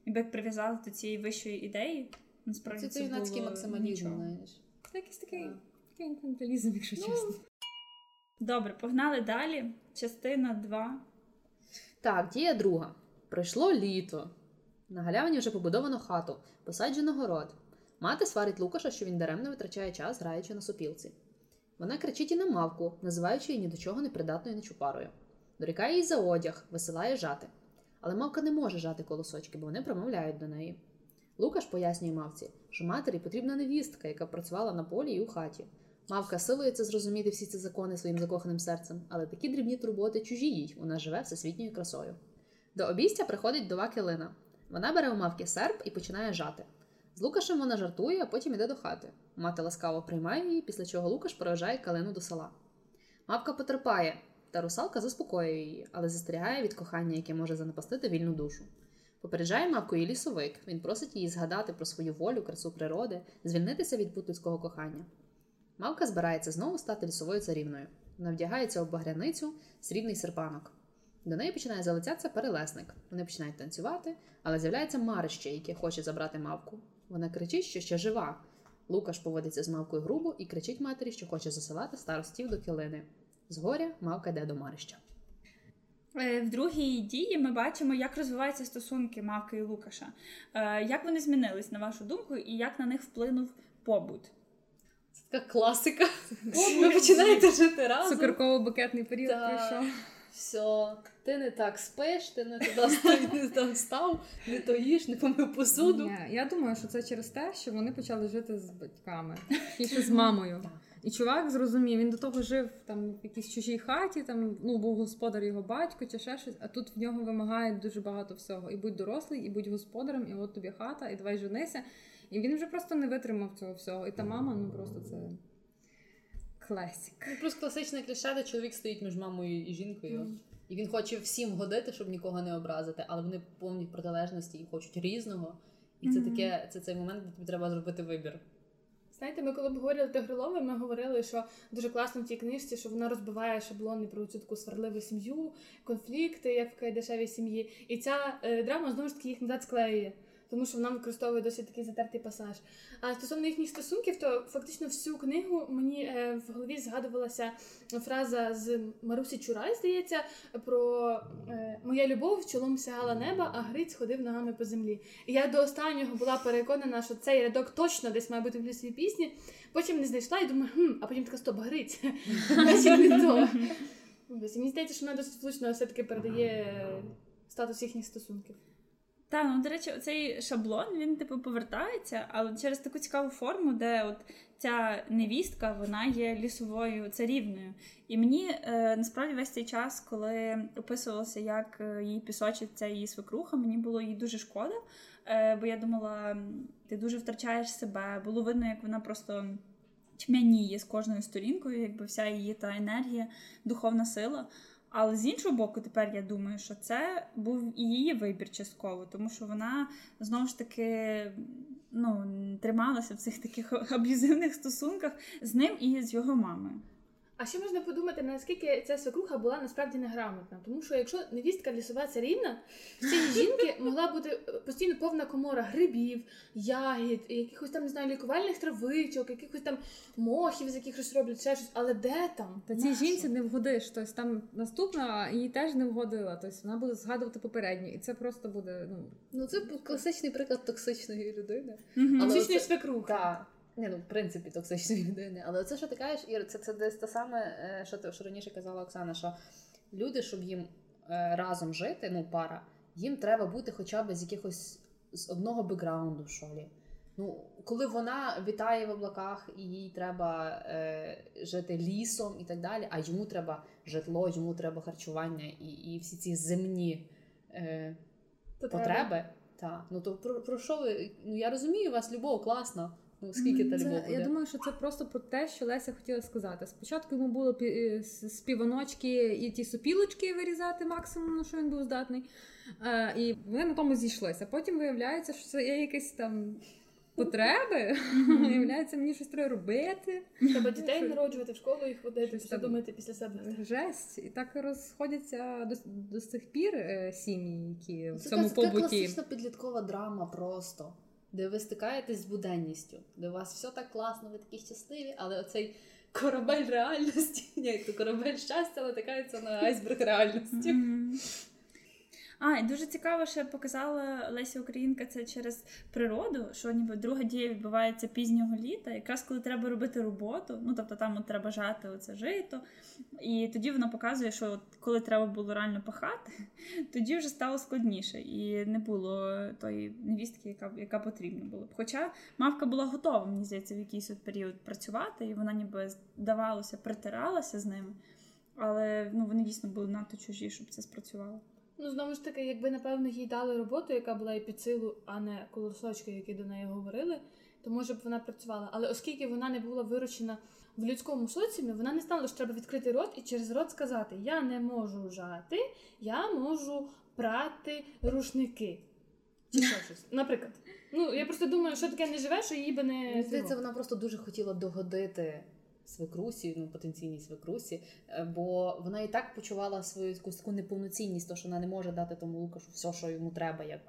якби як прив'язали до цієї вищої ідеї, насправді Це це, юнацький максималізм, знаєш. Це якийсь такий, Так. такий інфантилізм, якщо Ну, чесно. Добре, погнали далі. Частина 2. Так, дія друга. Пройшло літо. На галявині вже побудовано хату, посаджено город. Мати сварить Лукаша, що він даремно витрачає час, граючи на сопілці. Вона кричить і на мавку, називаючи її ні до чого непридатною нечупарою. Дорікає їй за одяг, висилає жати. Але мавка не може жати колосочки, бо вони промовляють до неї. Лукаш пояснює мавці, що матері потрібна невістка, яка працювала на полі і у хаті. Мавка силується зрозуміти всі ці закони своїм закоханим серцем, але такі дрібні турботи чужі їй, вона живе всесвітньою красою. До обійстя приходить дова килина. Вона бере у мавки серп і починає жати. З Лукашем вона жартує, а потім іде до хати. Мати ласкаво приймає її, після чого Лукаш проважає калину до села. Мавка потерпає, та русалка заспокоює її, але застерігає від кохання, яке може занапастити вільну душу. Попереджає мавку і лісовик. Він просить її згадати про свою волю, красу природи, звільнитися від пут кохання. Мавка збирається знову стати лісовою царівною. Вона вдягається у багряницю, срібний серпанок. До неї починає залицятися перелесник. Вони починають танцювати, але з'являється марище, яке хоче забрати мавку. Вона кричить, що ще жива. Лукаш поводиться з мавкою грубо і кричить матері, що хоче засилати старостів до килини. Згоря мавка йде до марища. Е, В другій дії ми бачимо, як розвиваються стосунки Мавки і Лукаша. Е, Як вони змінились, на вашу думку, і як на них вплинув побут? Це така класика. Ви починаєте жити разом. Цукерково-букетний період прийшов. Все, ти не так спиш, ти не туди (laughs) став, не там став, не то їш, не помив посуду. Ні, я думаю, що це через те, що вони почали жити з батьками, точніше з мамою. І чувак зрозумів, він до того жив там в якійсь чужій хаті, там ну був господар його батько чи ще щось, а тут в нього вимагають дуже багато всього. І будь дорослий, і будь господарем, і от тобі хата, і давай женися. І він вже просто не витримав цього всього. І та мама, ну просто це класик. Ну, плюс класичне кліше, де чоловік стоїть між мамою і жінкою. І він хоче всім годити, щоб нікого не образити, але вони повні протилежності і хочуть різного. І це Мгм. таке, це цей момент, де тобі треба зробити вибір. Знаєте, ми коли обговорювали Тигролови, ми говорили, що дуже класно в тій книжці, що вона розбиває шаблони про цю таку сварливу сім'ю, конфлікти, як в кайдашевій сім'ї. І ця е, драма знову ж таки їх назад склеює. Тому що вона використовує досить такий затертий пасаж. А стосовно їхніх стосунків, то фактично всю книгу мені е, в голові згадувалася фраза з Марусі Чурай, здається, про е, моя любов чолом сягала неба, а Гриць ходив ногами по землі. І я до останнього була переконана, що цей рядок точно десь має бути в лісовій пісні. Потім не знайшла і думаю, хм, а потім така стоп, Гриць. (laughs) Значить, не то. Мені здається, що вона досить влучно все-таки передає е, статус їхніх стосунків. Та, ну до речі, цей шаблон він типу повертається, але через таку цікаву форму, де от ця невістка вона є лісовою царівною. І мені е, насправді весь цей час, коли описувалося, як е, її пісочить ця її свекруха, мені було їй дуже шкода. Е, бо я думала, ти дуже втрачаєш себе. Було видно, як вона просто тьмяніє з кожною сторінкою, якби вся її та енергія, духовна сила. Але з іншого боку, тепер я думаю, що це був і її вибір частково, тому що вона знову ж таки ну, трималася в цих таких (laughs) аб'юзивних стосунках з ним і з його мамою. А ще можна подумати, наскільки ця свекруха була насправді неграмотна. Тому що якщо невістка лісова царівна, в цієї жінки могла бути е, постійно повна комора грибів, ягід, якихось там не знаю, лікувальних травичок, якихось там мохів, з яких щось роблять, ще щось. Але де там? Та цій жінці не вгодиш. Тобто там наступна їй теж не вгодила. Тобто вона буде згадувати попередню, і це просто буде ну Ну, це класичний приклад токсичної людини. Токсичної свекрухи. Ні, ну в принципі токсичної (laughs) людини. Але це що ти кажеш, Ір, це, це десь те саме, е, що ти що раніше казала Оксана, що люди, щоб їм е, разом жити, ну пара, їм треба бути хоча б з якихось з одного бекграунду, що лі. Ну, коли вона вітає в облаках і їй треба е, жити лісом і так далі, а йому треба житло, йому треба харчування і, і всі ці земні е, потреби. Та, ну то про, про що ви? Ну я розумію вас, любов, класно. Ну скільки та Це, любов буде? я думаю, що це просто про те, що Леся хотіла сказати. Спочатку йому було е, співаночки і ті сопілочки вирізати максимум, на що він був здатний. Е, і вони на тому зійшлися. Потім виявляється, що це є якийсь там потреби. (laughs) Виявляється, мені щось треба робити. Треба дітей народжувати в школу їх водити, все думати після себе. Жесть. І так розходяться до, до сих пір е, сім'ї, які в цьому побуті. класична підліткова драма просто. Де ви стикаєтесь з буденністю, де у вас все так класно, ви такі щасливі, але оцей корабель реальності, (laughs) ні, то корабель щастя натикається на айсберг реальності. Мгм. А, і дуже цікаво, що показала Леся Українка це через природу, що ніби друга дія відбувається пізнього літа, якраз коли треба робити роботу. Ну тобто там от треба жати оце жито. І тоді вона показує, що от коли треба було реально пахати, (laughs) тоді вже стало складніше, і не було тої невістки, яка, яка потрібна була б. Хоча мавка була готова, мені здається, в якийсь от період працювати, і вона ніби здавалося, притиралася з ними. Але ну, вони дійсно були надто чужі, щоб це спрацювало. Ну, знову ж таки, якби, напевно, їй дали роботу, яка була і під силу, а не колосочки, які до неї говорили, то може б вона працювала. Але оскільки вона не була вирощена в людському соціумі, вона не знала, що треба відкрити рот і через рот сказати: Я не можу жати, я можу прати рушники. Чи ще щось. Наприклад. Ну, я просто думаю, що таке не живе, що її би не. Здається, вона просто дуже хотіла догодити свекрусі, ну потенційній свекрусі, е, бо вона і так почувала свою якусь таку неповноцінність, то що вона не може дати тому Лукашу все, що йому треба, як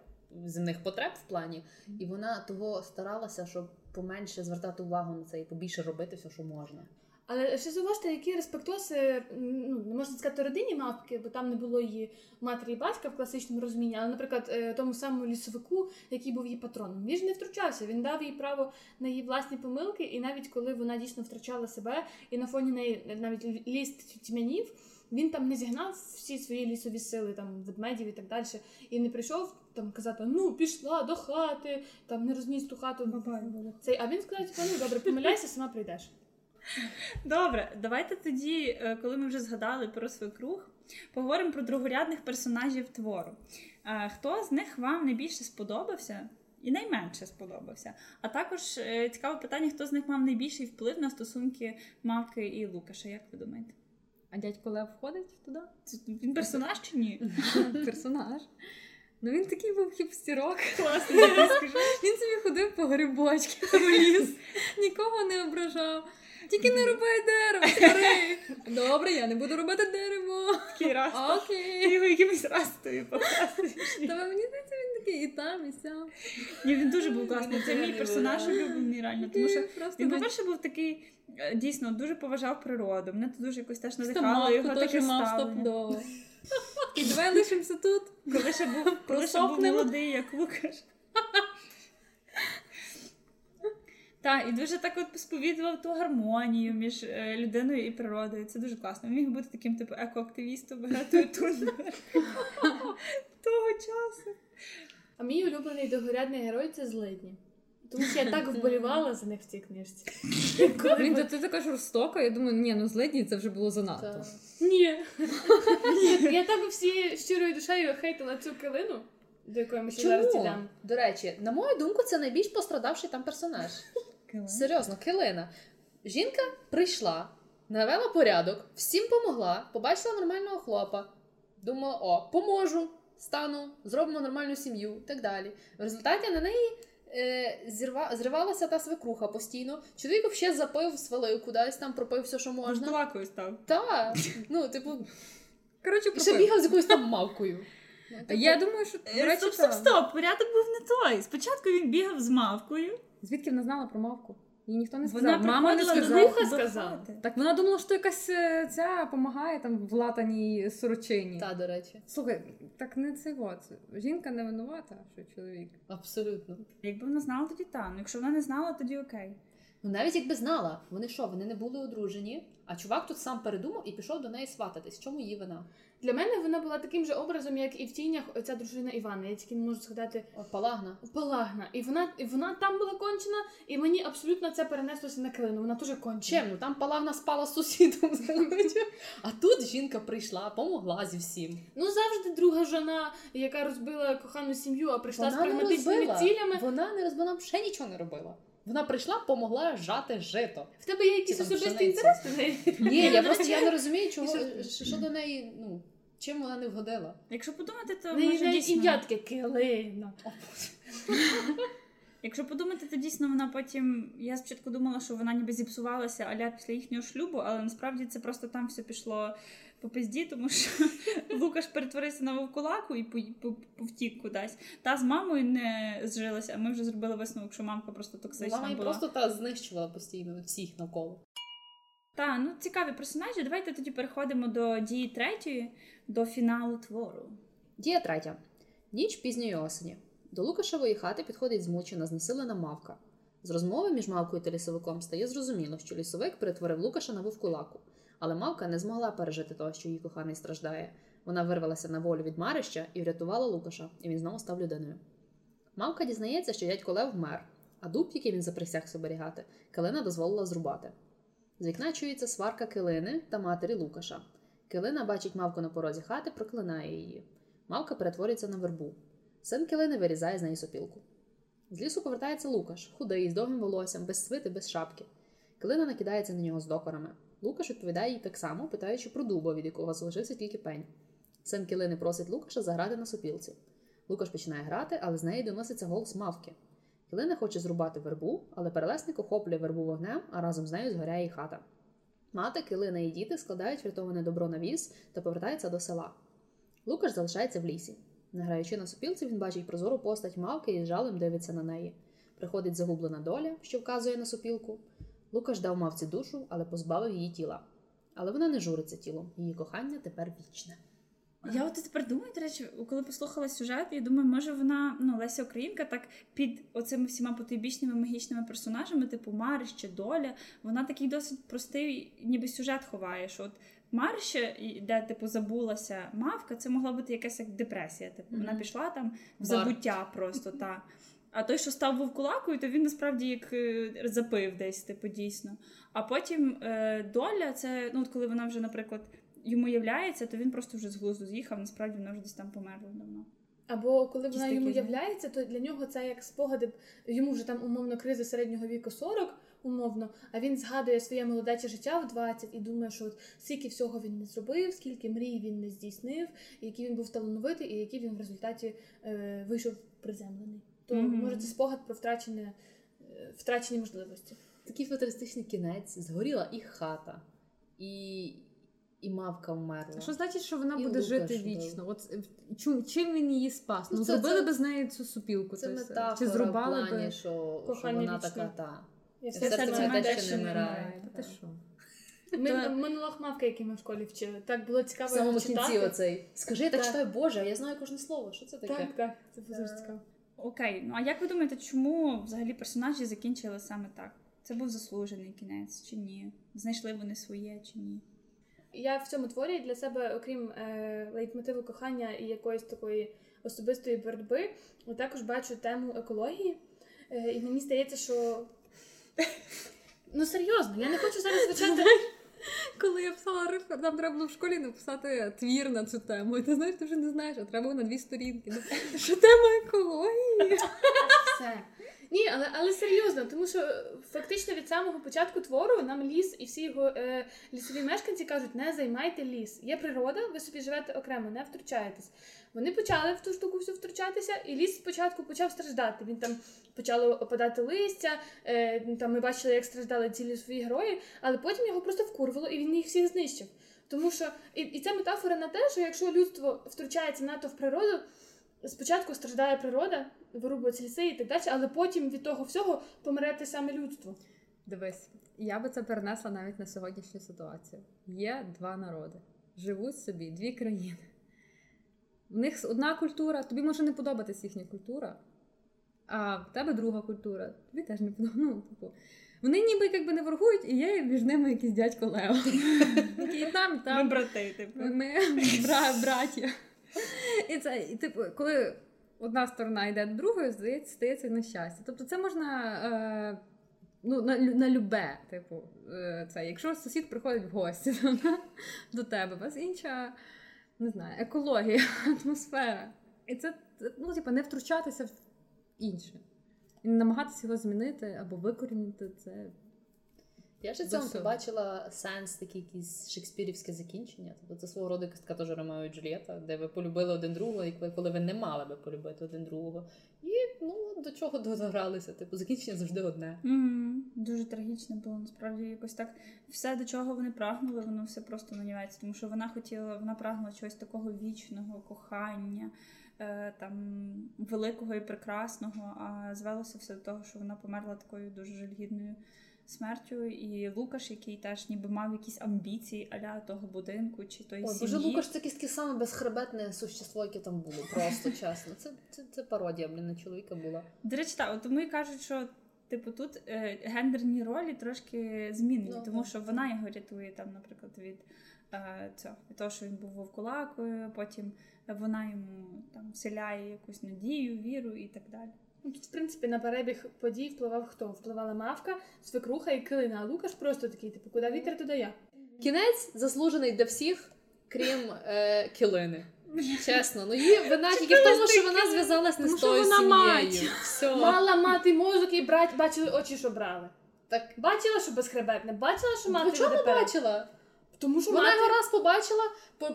земних потреб в плані. І вона того старалася, щоб поменше звертати увагу на це і побільше робити все, що можна. Але ще зауважте, які респектоси, ну не можна сказати родині мавки, бо там не було її матері і батька в класичному розумінні. Але, наприклад, е, тому самому лісовику, який був її патроном, він ж не втручався. Він дав їй право на її власні помилки, і навіть коли вона дійсно втрачала себе, і на фоні неї навіть ліс тьмянів, він там не зігнав всі свої лісові сили, там ведмедів і так далі, і не прийшов там казати: ну пішла до хати, там не розніс ту хату. Цей, а він сказав, ну добре, помиляйся, сама прийдеш. Добре, давайте тоді, е, коли ми вже згадали про свекрух, поговоримо про другорядних персонажів твору. Е, Хто з них вам найбільше сподобався і найменше сподобався? А також е, цікаве питання, хто з них мав найбільший вплив на стосунки Мавки і Лукаша? Як ви думаєте? А дядько Лев входить туди? Він персонаж чи ні? (laughs) Персонаж. Ну він такий був хіпстірок. Класний, я скажу. Він собі ходив по грибочки в ліс, нікого не ображав. Тільки не рубай дерево, старий. (laughs) Добре, я не буду робити дерево. Такий раз. Ти Окей. його якимось раз тобі показуєш. Та мені здається, він такий і там, і сям. Ні, він дуже був класний. Це мій персонаж улюблений реально. Тому що він, по-перше, був такий. е, Дійсно, дуже поважав природу. Мене це дуже якось теж надихало його таке мав ставлення. (laughs) І давай лишимося тут. Коли ще був, коли ще був молодий, як Лукаш. Так, і дуже так от сповідував ту гармонію між е, людиною і природою. Це дуже класно. Він міг бути таким, типу, екоактивістом Гретою Тунберг (laughs) того часу. А мій улюблений догорядний герой це злидні. Тому що я так вболівала за них в цій книжці. Ви- то ти така жорстока, я думаю, ні, ну злидні це вже було занадто. Ні. Я так всі щирою душею хейтила цю килину, до якої ми ще зараз Чому? До речі, на мою думку, це найбільш пострадавший там персонаж. Серйозно, Килина. Жінка прийшла, навела порядок, всім помогла, побачила нормального хлопа. Думала, о, поможу, стану, зробимо нормальну сім'ю і так далі. В результаті на неї е, зірва, зривалася та свекруха постійно. Чоловік ще запив, свалив кудись, там пропив все, що можна. Можна став. Та, ну, типу, Коротше, ще бігав з якоюсь там мавкою. (laughs) Ну, типу, Я думаю, що до речі, Стоп, стоп, стоп, порядок був не той. Спочатку він бігав з мавкою. Звідки вона знала про мавку? Їй ніхто не Вона. Мама не сказала. сказала. Так вона думала, що якась е, ця допомагає там в латаній сорочині. Та, до речі, Слухай, так не це от. Жінка не винувата, що чоловік. абсолютно. Якби вона знала, тоді так. Ну, якщо вона не знала, тоді окей. Ну навіть якби знала, вони що, вони не були одружені, а чувак тут сам передумав і пішов до неї свататись. Чому її вина? Для мене вона була таким же образом, як і в тінях оця дружина Івана. Я тільки не можу згадати Палагна. Палагна. І вона, і вона там була кончена, і мені абсолютно це перенеслося на килину. Вона теж кончена. Чим? Ну там Палагна спала з сусідом. (laughs) А тут жінка прийшла, помогла зі всім. Ну завжди друга жона, яка розбила кохану сім'ю, а прийшла з Вона не прагматичними цілями. Вона не розбила, вона ще нічого не робила. Вона прийшла, помогла жати жито. В тебе є якісь особисті інтереси до неї? Ні, я просто я не розумію, чого що, що до неї, ну чим вона не вгодила. Якщо подумати, то В неї може дійсно... ім'я таке килина. (laughs) Якщо подумати, то дійсно вона потім. Я спочатку думала, що вона ніби зіпсувалася аля після їхнього шлюбу, але насправді це просто там все пішло по пизді, тому що (laughs) Лукаш перетворився на вовкулаку і по- по- повтік кудись. Та з мамою не зжилася, а ми вже зробили висновок, що мамка просто токсична Мама була. просто та знищувала постійно всіх навколо. Та, ну цікаві персонажі. Давайте тоді переходимо до дії третьої, до фіналу твору. Дія третя. Ніч пізньої осені. До Лукашевої хати підходить змучена, знесилена мавка. З розмови між мавкою та лісовиком стає зрозуміло, що лісовик перетворив Лукаша на вовкулаку. Але мавка не змогла пережити того, що її коханий страждає. Вона вирвалася на волю від марища і врятувала Лукаша, і він знову став людиною. Мавка дізнається, що дядько Лев вмер, а дуб, який він заприсягся оберігати, Килина дозволила зрубати. З вікна чується сварка Килини та матері Лукаша. Килина бачить мавку на порозі хати, проклинає її. Мавка перетворюється на вербу. Син Килини вирізає з неї сопілку. З лісу повертається Лукаш, худий, з довгим волоссям, без свити, без шапки. Килина накидається на нього з докорами. Лукаш відповідає їй так само, питаючи про дуба, від якого залишився тільки пень. Син Килини просить Лукаша заграти на сопілці. Лукаш починає грати, але з неї доноситься голос мавки. Килина хоче зрубати вербу, але перелесник охоплює вербу вогнем, а разом з нею згоряє і хата. Мати, Килина і діти складають врятоване добро на віз та повертаються до села. Лукаш залишається в лісі. Не граючи на сопілці, він бачить прозору постать мавки і з жалем дивиться на неї. Приходить загублена доля, що вказує на сопілку. Лукаш дав мавці душу, але позбавив її тіла. Але вона не журиться тілом, її кохання тепер вічне. Я от тепер думаю, до речі, коли послухала сюжет, я думаю, може вона, ну, Леся Українка, так під оцими всіма потойбічними магічними персонажами, типу Марище, Доля, вона такий досить простий, ніби сюжет ховає. що от Марище, і- де, типу, забулася мавка, це могла бути якась як депресія. Типу, вона пішла там в забуття просто, та. А той, що став вовкулакою, то він насправді як е, запив десь, типу, дійсно. А потім е, доля, це ну, от коли вона вже, наприклад, йому являється, то він просто вже з глузду з'їхав, насправді вона вже десь там померла давно. Або коли вона йому являється, то для нього це як спогади. Йому вже там умовно кризи середнього віку 40, умовно, а він згадує своє молодече життя в 20 і думає, що от скільки всього він не зробив, скільки мрій він не здійснив, який він був талановитий, і який він в результаті е, вийшов приземлений. То Мгм. може це спогад про втрачене, е, втрачені можливості. Такий футуристичний кінець, згоріла і хата, і, і мавка вмерла. Що значить, що вона І буде Лукаш жити вічно? От е, чим, чим він її спас? Ну, Ну, це- зробили це- без неї цю супілку. Це то метафора Чи зрубали в плані, би що, що вона така та. Я Це все серце це те, те, що не вмирає. Та ти що? Ми, монолог мавки, який ми в школі вчили. Так було цікаво В самому його кінці оцей. Скажи, я так Так. читаю, Боже, а я знаю кожне слово. Що це таке? Так, так, це дуже Е, цікаво. Окей, ну а як ви думаєте, чому взагалі персонажі закінчили саме так? Це був заслужений кінець чи ні? Знайшли вони своє чи ні? Я в цьому творі для себе, окрім е, лейтмотиву кохання і якоїсь такої особистої боротьби, також бачу тему екології. Е, і мені здається, що. Ну серйозно, я не хочу зараз звучати. Коли я писала рифер, нам треба було в школі написати твір на цю тему. І ти знаєш, ти вже не знаєш, а треба було на дві сторінки. Що тема екології? Все. Ні, але, але серйозно, тому що фактично від самого початку твору нам ліс і всі його е, лісові мешканці кажуть, не займайте ліс. Є природа, ви собі живете окремо, не втручаєтесь. Вони почали в ту штуку всю втручатися, і ліс спочатку почав страждати. Він там почало опадати листя. Е, там ми бачили, як страждали ці лісові герої, але потім його просто вкурвало, і він їх всіх знищив. Тому що і, і це метафора на те, що якщо людство втручається надто в природу, спочатку страждає природа, вирубуються ліси і так далі, але потім від того всього помре те саме людство. Дивись, я би це перенесла навіть на сьогоднішню ситуацію. Є два народи, живуть собі дві країни. В них одна культура, тобі може не подобатись їхня культура, а в тебе друга культура, тобі теж не подобається. Ну, типу, вони ніби якби не воргують, і є між ними якийсь дядько Лео. (laughs) І там, і Ми там. брати, типу. Ми бра, браття. І це, і, типу, коли одна сторона йде до другої, здається, стається нещастя. Тобто це можна е, ну, на, на любе, типу, е, це, якщо сусід приходить в гості (laughs) до тебе, у вас інша, не знаю, екологія, (laughs) атмосфера. І це, ну, типу, не втручатися в інше. І не намагатися його змінити або викорінити це. Я ще в цьому побачила сенс, таке якісь шекспірівське закінчення. Тобто це свого роду якась така теж Ромео і Джульєта, де ви полюбили один другого, ви- коли ви не мали би полюбити один другого. І ну до чого догралися? Типу, закінчення завжди одне. Мгм. Дуже трагічно було насправді якось так. Все, до чого вони прагнули, воно все просто нанівається. Тому що вона хотіла, вона прагнула чогось такого вічного, кохання, е, там великого і прекрасного. А звелося все до того, що вона померла такою дуже жалюгідною смертю. І Лукаш, який теж ніби мав якісь амбіції аля того будинку чи тої Ой, сім'ї. боже, Лукаш це таке саме безхребетне существо, яке там було. Просто чесно. Це, це, це пародія, блін, на чоловіка була. До речі, так, от тому і кажуть, що типу тут е, гендерні ролі трошки змінені, Ну, тому що вона його рятує там, наприклад, від е, цього від того, що він був вовкулакою, потім вона йому там вселяє якусь надію, віру і так далі. Ну, Тут, в принципі, на перебіг подій впливав хто? Впливала мавка, свекруха і килина. А Лукаш просто такий, типу, куди вітер, туди я. Кінець заслужений для всіх, крім е, кілини. Чесно, ну її вина тільки в тому, що вона зв'язалась не Тому з що тою вона сім'єю. Все. Мала мати мозок і брать, бачили очі, що брали. Так Бачила, що безхребетне, бачила, що мати по чому веде перед? бачила? Тому що Вона мати... його раз побачила,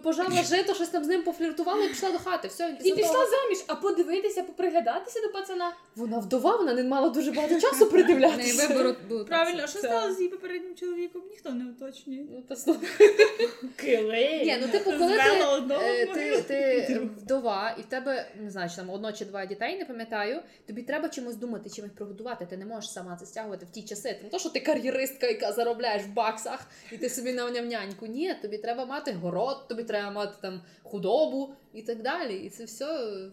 пожала (clears throat) жито, щось там з ним пофліртувала і пішла до хати. Все, І пішла того- заміж, а подивитися, поприглядатися до пацана. Вона вдова, вона не мала дуже багато часу придивлятися. вибору було Правильно, що це- стало з її попереднім чоловіком? Ніхто не уточнює. Ну, та (laughs) Ні, ну типу, коли ти, е, ти, ти вдова, і в тебе не знаю, чи там одно чи два дітей, не пам'ятаю. Тобі треба чимось думати, чим їх прогодувати. Ти не можеш сама це стягувати в ті часи. Не то, що ти кар'єристка, яка заробляєш в баксах, і ти собі навняв няньку. Ні, тобі треба мати город, тобі треба мати там худобу і так далі. І це все. е,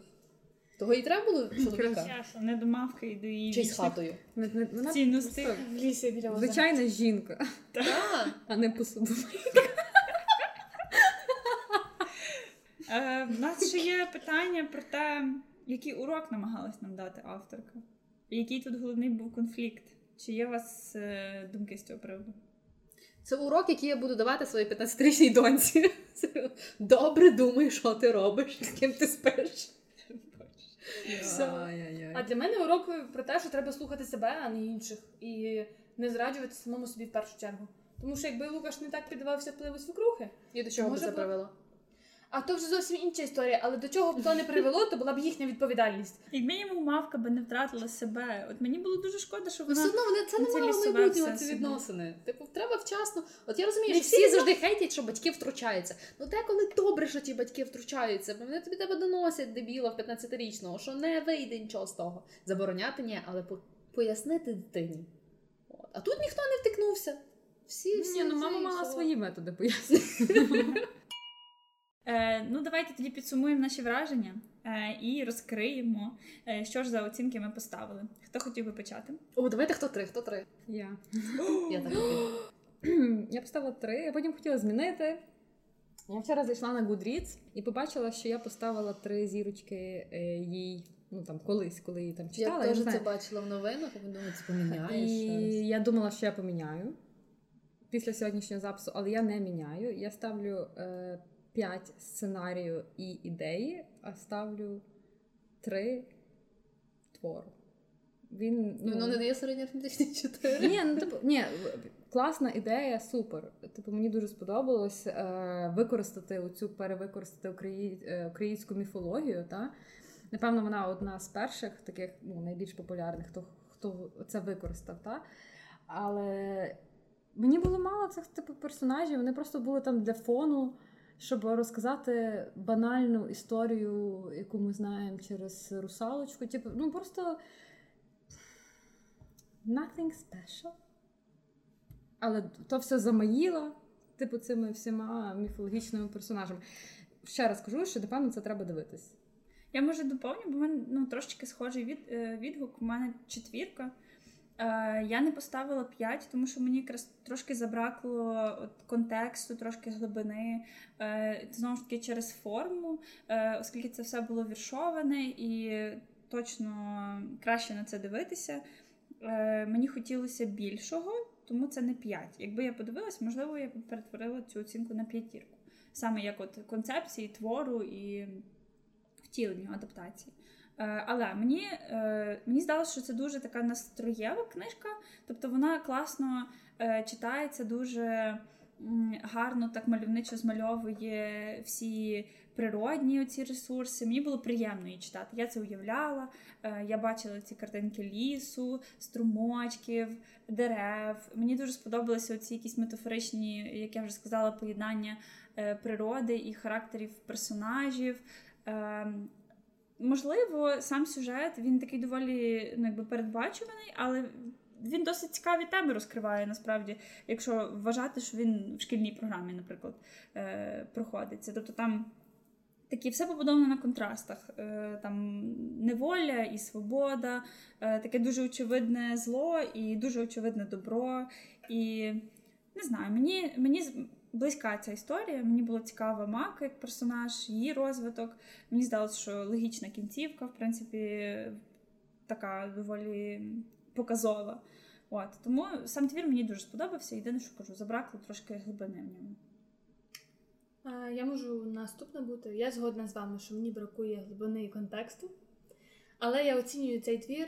Того і треба було чоловіка. Не до мавки і до її Чи з хатою. (laughs) Вона цінностей. В лісі біля озера. звичайна жінка, Так. а не посудова. (laughs) Е, в нас ще є питання про те, який урок намагалась нам дати авторка. І який тут головний був конфлікт? Чи є у вас е, думки з цього приводу? Це урок, який я буду давати своїй 15-річній доньці. (laughs) Добре думай, що ти робиш, з ким ти спиш. А для мене урок про те, що треба слухати себе, а не інших, і не зраджувати самому собі в першу чергу. Тому що якби Лукаш не так піддавався впливу свекрухи, І до чого б це привело? А то вже зовсім інша історія, але до чого б то не привело, то була б їхня відповідальність. Як мінімум, мавка би не втратила себе. От мені було дуже шкода, що Ну, все вона. одно вони це не мало майбутнього, ці відносини. Типу, треба вчасно. От я розумію, що всі завжди хейтять, що батьки втручаються. Ну деколи добре, що ті батьки втручаються, бо вони тобі тебе доносять дебіла в 15-річного, що не вийде нічого з того. Забороняти ні, але по- пояснити дитині. От. А тут ніхто не втикнувся. Всі, всі, Ні, ну мама мала свої методи пояснити. (laughs) Е, ну, давайте тоді підсумуємо наші враження е, і розкриємо, е, що ж за оцінки ми поставили. Хто хотів би почати? О, давайте хто три, хто три. Я. (gasps) Я так хотіла. (clears throat) Я поставила три, я потім хотіла змінити. Я вчора зайшла на Goodreads і побачила, що я поставила три зірочки е, їй, ну там колись, коли її там читала. Я теж це бачила в новинах, а ви думаєте, це поміняєш. І щось. я думала, що я поміняю після сьогоднішнього запису, але я не міняю. Я ставлю е, 5 сценарію і ідеї, а ставлю 3 твору. Він, Ну, Воно не дає середньоарифметичні (laughs) чотири. ні, ну типу, ні, класна ідея, супер. Типу, мені дуже сподобалось е, використати оцю перевикористати украї... е, українську міфологію. Та? Напевно, вона одна з перших таких ну, найбільш популярних, хто, хто це використав. Та? Але мені було мало цих типу персонажів, вони просто були там для фону. Щоб розказати банальну історію, яку ми знаємо через русалочку. Типу, ну просто nothing special. Але то все замаїло, типу, цими всіма міфологічними персонажами. Ще раз кажу, що напевно це треба дивитись. Я може доповню, бо мене ну, трошечки схожий від, е, відгук. У мене четвірка. Е, я не поставила 5, тому що мені якраз трошки забракло от, контексту, трошки глибини. Е, знову ж таки, через форму, е, оскільки це все було віршоване і точно краще на це дивитися. Мені хотілося більшого, тому це не 5. Якби я подивилась, можливо, я б перетворила цю оцінку на п'ятірку. Саме як от концепції твору і втіленню адаптації. Е, але мені е, мені здалося, що це дуже така настроєва книжка, тобто вона класно е, читається, дуже гарно, так мальовничо змальовує всі природні ці ресурси. Мені було приємно її читати. Я це уявляла. Я бачила ці картинки лісу, струмочків, дерев. Мені дуже сподобалися оці якісь метафоричні, як я вже сказала, поєднання природи і характерів персонажів. Можливо, сам сюжет він такий доволі ну, якби передбачуваний, але він досить цікаві теми розкриває насправді, якщо вважати, що він в шкільній програмі, наприклад, е, проходиться. Тобто там такі все побудовано на контрастах. Е, там неволя і свобода, е, таке дуже очевидне зло і дуже очевидне добро. І не знаю, мені мені близька ця історія. Мені було цікава Мака як персонаж, її розвиток. Мені здалося, що логічна кінцівка, в принципі, така доволі показова. От Тому сам твір мені дуже сподобався. Єдине, що кажу, забракло трошки глибини в ньому. Я можу наступна бути. Я згодна з вами, що мені бракує глибини і контексту. Але я оцінюю цей твір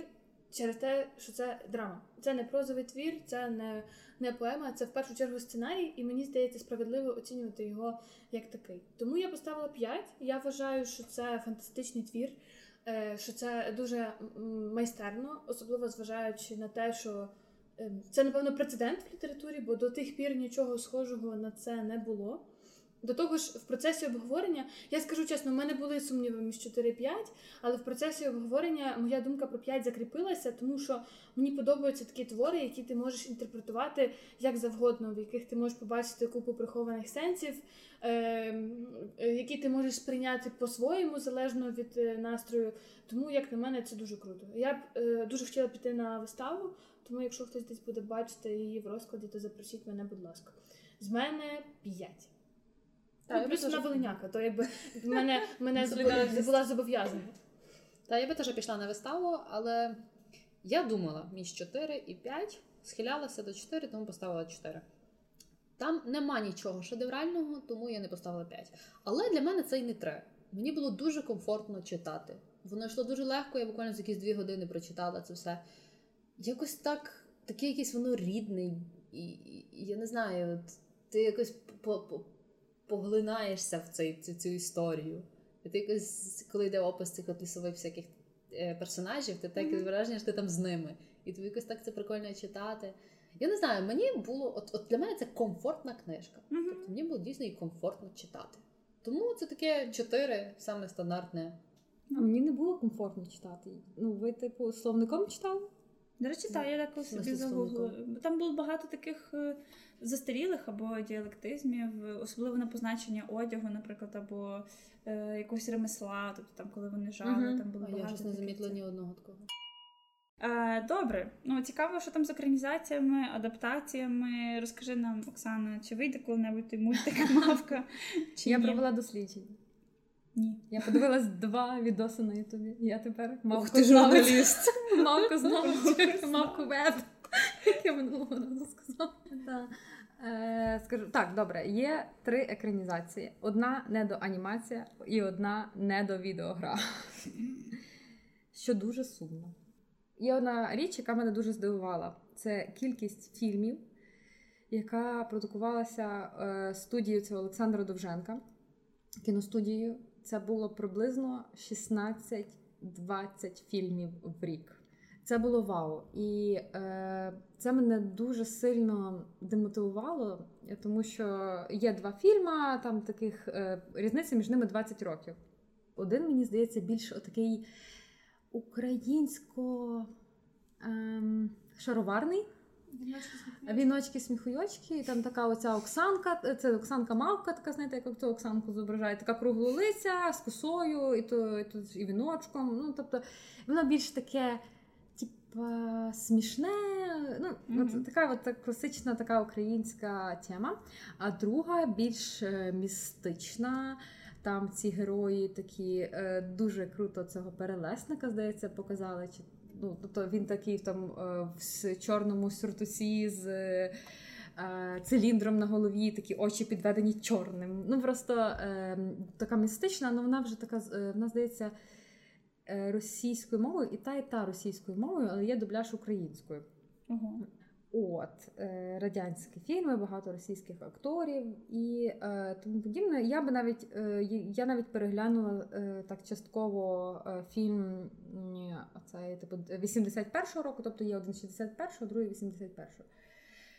через те, що це драма. Це не прозовий твір, це не не поема, це в першу чергу сценарій, і мені здається справедливо оцінювати його як такий. Тому я поставила 5. Я вважаю, що це фантастичний твір, е, що це дуже майстерно, особливо зважаючи на те, що ем, це, напевно, прецедент в літературі, бо до тих пір нічого схожого на це не було. До того ж, в процесі обговорення, я скажу чесно, в мене були сумніви між 4-5, але в процесі обговорення моя думка про 5 закріпилася, тому що мені подобаються такі твори, які ти можеш інтерпретувати як завгодно, в яких ти можеш побачити купу прихованих сенсів, е, які ти можеш сприйняти по-своєму, залежно від е, настрою. Тому, як на мене, це дуже круто. Я б е, дуже хотіла піти на виставу, тому якщо хтось десь буде бачити її в розкладі, то запросіть мене, будь ласка. З мене 5. Та, ну, плюс вона волиняка, то якби (laughs) мене мене була зобов'язана. Та я би теж пішла на виставу, але я думала між 4 і 5, схилялася до 4, тому поставила 4. Там нема нічого шедеврального, тому я не поставила 5. Але для мене це й не 3. Мені було дуже комфортно читати. Воно йшло дуже легко, я буквально за якісь 2 години прочитала це все. Якось так, таке якесь воно рідне, і, і, і я не знаю, ти якось по, по, поглинаєшся в цей, цю, цю історію. І ти якось, коли йде опис цих от лісових всяких е, персонажів, ти таке mm-hmm. враження, що ти там з ними. І тобі якось так це прикольно читати. Я не знаю, мені було, от от для мене це комфортна книжка. Mm-hmm. Тобто мені було дійсно і комфортно читати. Тому це таке чотири, саме стандартне. А мені не було комфортно читати. Ну, ви, типу, словником читали? До речі, так, я також собі загуглила. Там було багато таких е, застарілих або діалектизмів, особливо на позначення одягу, наприклад, або е, якогось ремесла, тобто там, коли вони жали, угу. там було а багато. Я ж не замітила ні одного такого. Е, добре, ну цікаво, що там з екранізаціями, адаптаціями. Розкажи нам, Оксана, чи вийде коли-небудь той мультик (laughs) мавка? Чи Я ні? провела дослідження. Ні. Я подивилась два відоси на Ютубі. Я тепер мавку журналіст. (laughs) Мавку знову (laughs) мавку веб. Як я минулого разу сказала. Е, скажу так, добре, є три екранізації: одна недоанімація і одна недовідеогра. Що дуже сумно. Є одна річ, яка мене дуже здивувала: це кількість фільмів, яка продукувалася е, студією це Олександра Довженка, кіностудією. Це було приблизно 16-20 фільмів в рік. Це було вау. І е, це мене дуже сильно демотивувало, тому що є два фільми, там таких е, різниця між ними 20 років. Один, мені здається, більш отакий українсько е, шароварний. Віночки сміхуйочки, і там така оця Оксанка, це Оксанка Мавка, така, знаєте, як ту Оксанку зображає, така круглолиця з косою, і то, і, то, і віночком. Ну, тобто, воно більш таке смішне. Ну, mm-hmm. от така от класична така українська тема. А друга більш е, містична. Там ці герої такі е, дуже круто цього перелесника, здається, показали. Чи, ну, Тобто він такий там е, в чорному сюртусі з циліндром на голові, такі очі підведені чорним. Ну просто е, така містична, але вона вже така, вона здається. Е, російською мовою, і та, і та російською мовою, але є дубляж українською. Ого. От е, радянські фільми, багато російських акторів і е, тому подібне. Я би навіть е, я навіть переглянула е, так частково фільм оцей типу 81-го року, тобто є один 61-го, другий 81-го.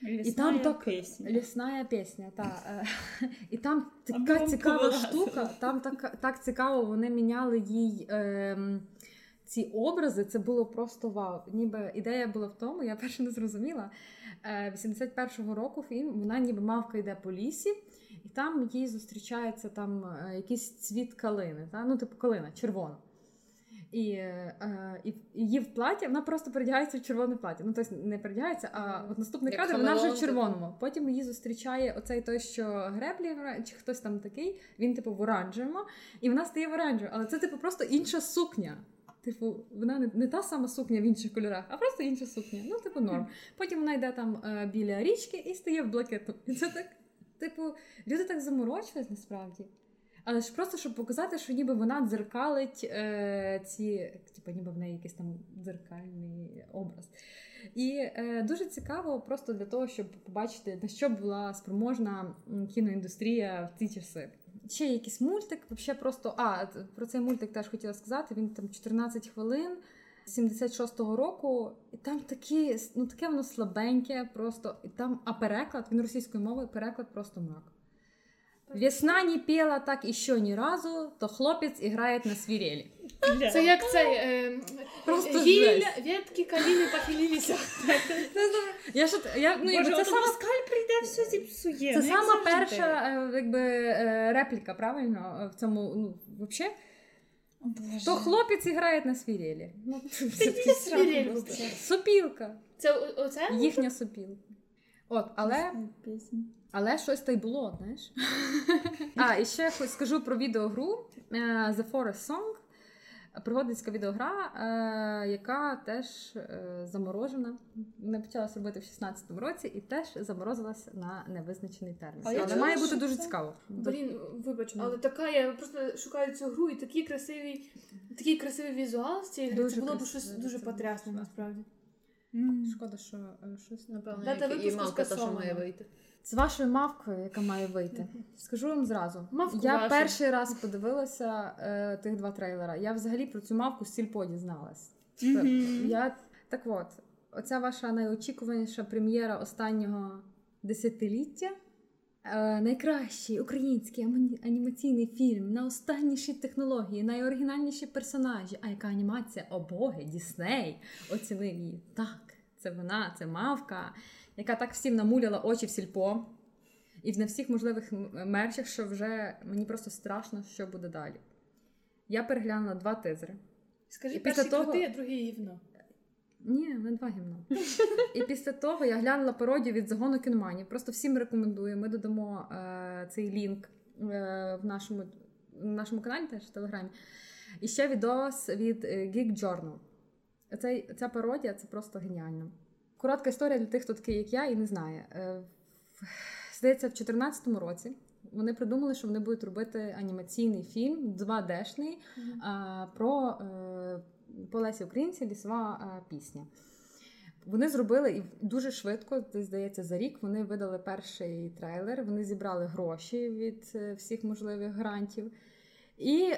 І там так пісня. Лісна пісня, та е, (laughs) і там така цікава штука. Там так, так цікаво, вони міняли їй. ем, ці образи це було просто вау. Ніби ідея була в тому, я перше не зрозуміла. Е, 81-го року фільм вона ніби мавка йде по лісі, і там їй зустрічається там е, якийсь цвіт калини, та? ну типу калина, червона. І, е, і, і її в платі, вона просто передягається в червоне плаття. Ну, тобто не передягається, а от наступний кадр вона вже в червоному. Потім її зустрічає оцей той, що греблі чи хтось там такий, він, типу, в оранжевому, і вона стає в оранжевому. Але це, типу, просто інша сукня. Типу, вона не, не та сама сукня в інших кольорах, а просто інша сукня. Ну, типу, норм. Потім вона йде там е, біля річки і стає в блакитну. І це так, типу, люди так заморочились насправді. Але ж просто щоб показати, що ніби вона дзеркалить е, ці, типу, ніби в неї якийсь там дзеркальний образ. І е, дуже цікаво, просто для того, щоб побачити, на що була спроможна кіноіндустрія в ті часи. Ще якийсь мультик, взагалі просто. А, про цей мультик теж хотіла сказати. Він там 14 хвилин. 76-го року, і там такі, ну таке воно слабеньке, просто і там, а переклад, він російською мовою, переклад просто мрак. Весна не пела так іще ні разу, то хлопець іграє на свірелі. Це як цей е, Просто гілля, ветки каліни похилилися. Я ж, я, ну, якби, це сама, Москаль прийде, все зіпсує. це ну, сама перша е, якби, е, репліка, правильно? е, В цьому, ну. О, Боже. То хлопець іграє на свірелі. Ну, сопілка. Це оце? Їхня сопілка. От, але Пісня. Але щось та й було, знаєш. (laughs) а, і ще хоч скажу про відеогру е, The Forest Song. Пригодницька відеогра, е, яка теж е, заморожена. Не почалася робити в 16-му році і теж заморозилась на невизначений термін. А я Але має бути дуже це- цікаво. Блін, вибач, Ну. але така я просто шукаю цю гру і такий красивий, такий красивий візуал з цієї гри. Це було б щось дуже потрясне насправді. Шкода, що щось Напевно, Дата як і випуску мавка та, що має вийти. З вашою мавкою, яка має вийти. Скажу вам зразу. Мавку я вашу. перший раз подивилася е, тих два трейлера. Я взагалі про цю мавку з сільпо дізналась. Я так от, оця ваша найочікуваніша прем'єра останнього десятиліття. Е, найкращий український анімаційний фільм на останніші технології, найоригінальніші персонажі. А яка анімація? О боги, Дісней оцінив її. Так, це вона, це мавка, яка так всім намуляла очі в сільпо. І на всіх можливих мерчах, що вже мені просто страшно, що буде далі. Я переглянула два тизери. Скажи, І після того- крутий, а другий гівно. Ні, не два гімно. І після того я глянула пародію від загону кіноманів. Просто всім рекомендую. Ми додамо е, цей лінк е, в нашому, в нашому каналі, теж в телеграмі. І ще відос від е, Geek Journal. Цей, ця пародія це просто геніально. Коротка історія для тих, хто такий, як я, і не знає. Е, здається, в 2014 році вони придумали, що вони будуть робити анімаційний фільм 2D-шний а, про е, по Українці лісова е, пісня. Вони зробили і дуже швидко, здається, за рік вони видали перший трейлер. Вони зібрали гроші від всіх можливих грантів і, і,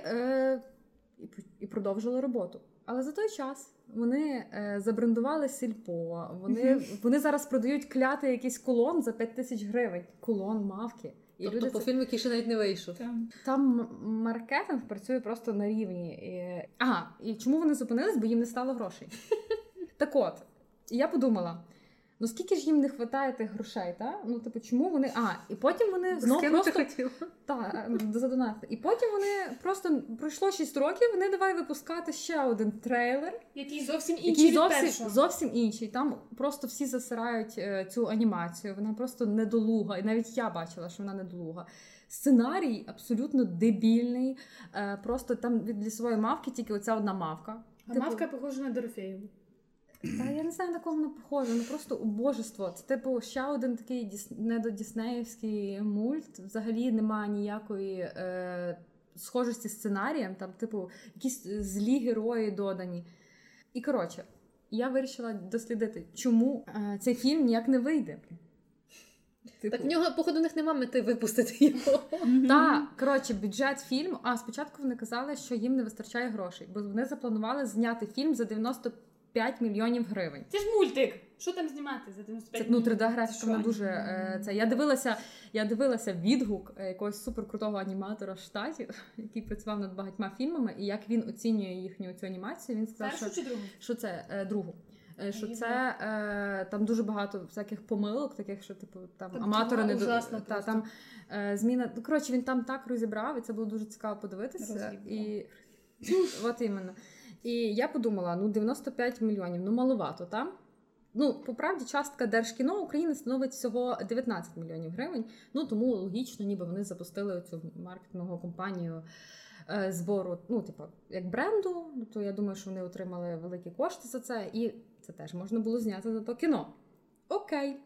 і продовжили роботу. Але за той час вони е, забрендували сільпо. Вони, вони зараз продають клятий якийсь колон за 5 тисяч гривень. Колон мавки. І Тобто люди по це- фільму, який ще навіть не вийшов. Там. там маркетинг працює просто на рівні. І... Ага, і чому вони зупинились? Бо їм не стало грошей. (laughs) Так от, я подумала. Ну скільки ж їм не вистачає тих грошей, та? Ну, типу, чому вони. А, і потім вони знову просто хотіла. та, задонатити. І потім вони просто пройшло 6 років, вони давай випускати ще один трейлер, Який зовсім інший який від зовсім, першого. зовсім інший. Там просто всі засирають е, цю анімацію. Вона просто недолуга. І навіть я бачила, що вона недолуга. Сценарій абсолютно дебільний. Е, просто там від лісової мавки тільки оця одна мавка. А Типу, мавка похожа на Дорофеєву. Та я не знаю, на кого вона похожа. Ну просто убожество. Це типу ще один такий діс... недодіснеївський мульт. Взагалі немає ніякої е... схожості з сценарієм, там, типу, якісь злі герої додані. І коротше, я вирішила дослідити, чому е, цей фільм ніяк не вийде. Типу, Так в нього, походу, в них нема мети випустити його. та, коротше, бюджет фільму. А спочатку вони казали, що їм не вистачає грошей, бо вони запланували зняти фільм за 95 мільйонів гривень. Це ж мультик. Що там знімати за 95 Це ну минут? 3D графіка Що? вона дуже е, це. Я дивилася, я дивилася відгук е, якогось суперкрутого аніматора штатів, (laughs) який працював над багатьма фільмами, і як він оцінює їхню цю анімацію. Він сказав, що, чи другу? що це е, другу. Е, Що це е, там дуже багато всяких помилок, таких, що типу там Там аматори не до- ужасно та, просто. там е, зміна. Ну, коротше, він там так розібрав, і це було дуже цікаво подивитися. Розібрав. І от іменно. І я подумала: ну 95 мільйонів, ну маловато, там. Ну, по правді, частка Держкіно України становить всього 19 мільйонів гривень. Ну тому логічно, ніби вони запустили цю маркетингову компанію е, збору, ну, типу, як бренду. Ну, То я думаю, що вони отримали великі кошти за це, і це теж можна було зняти за то кіно. Окей.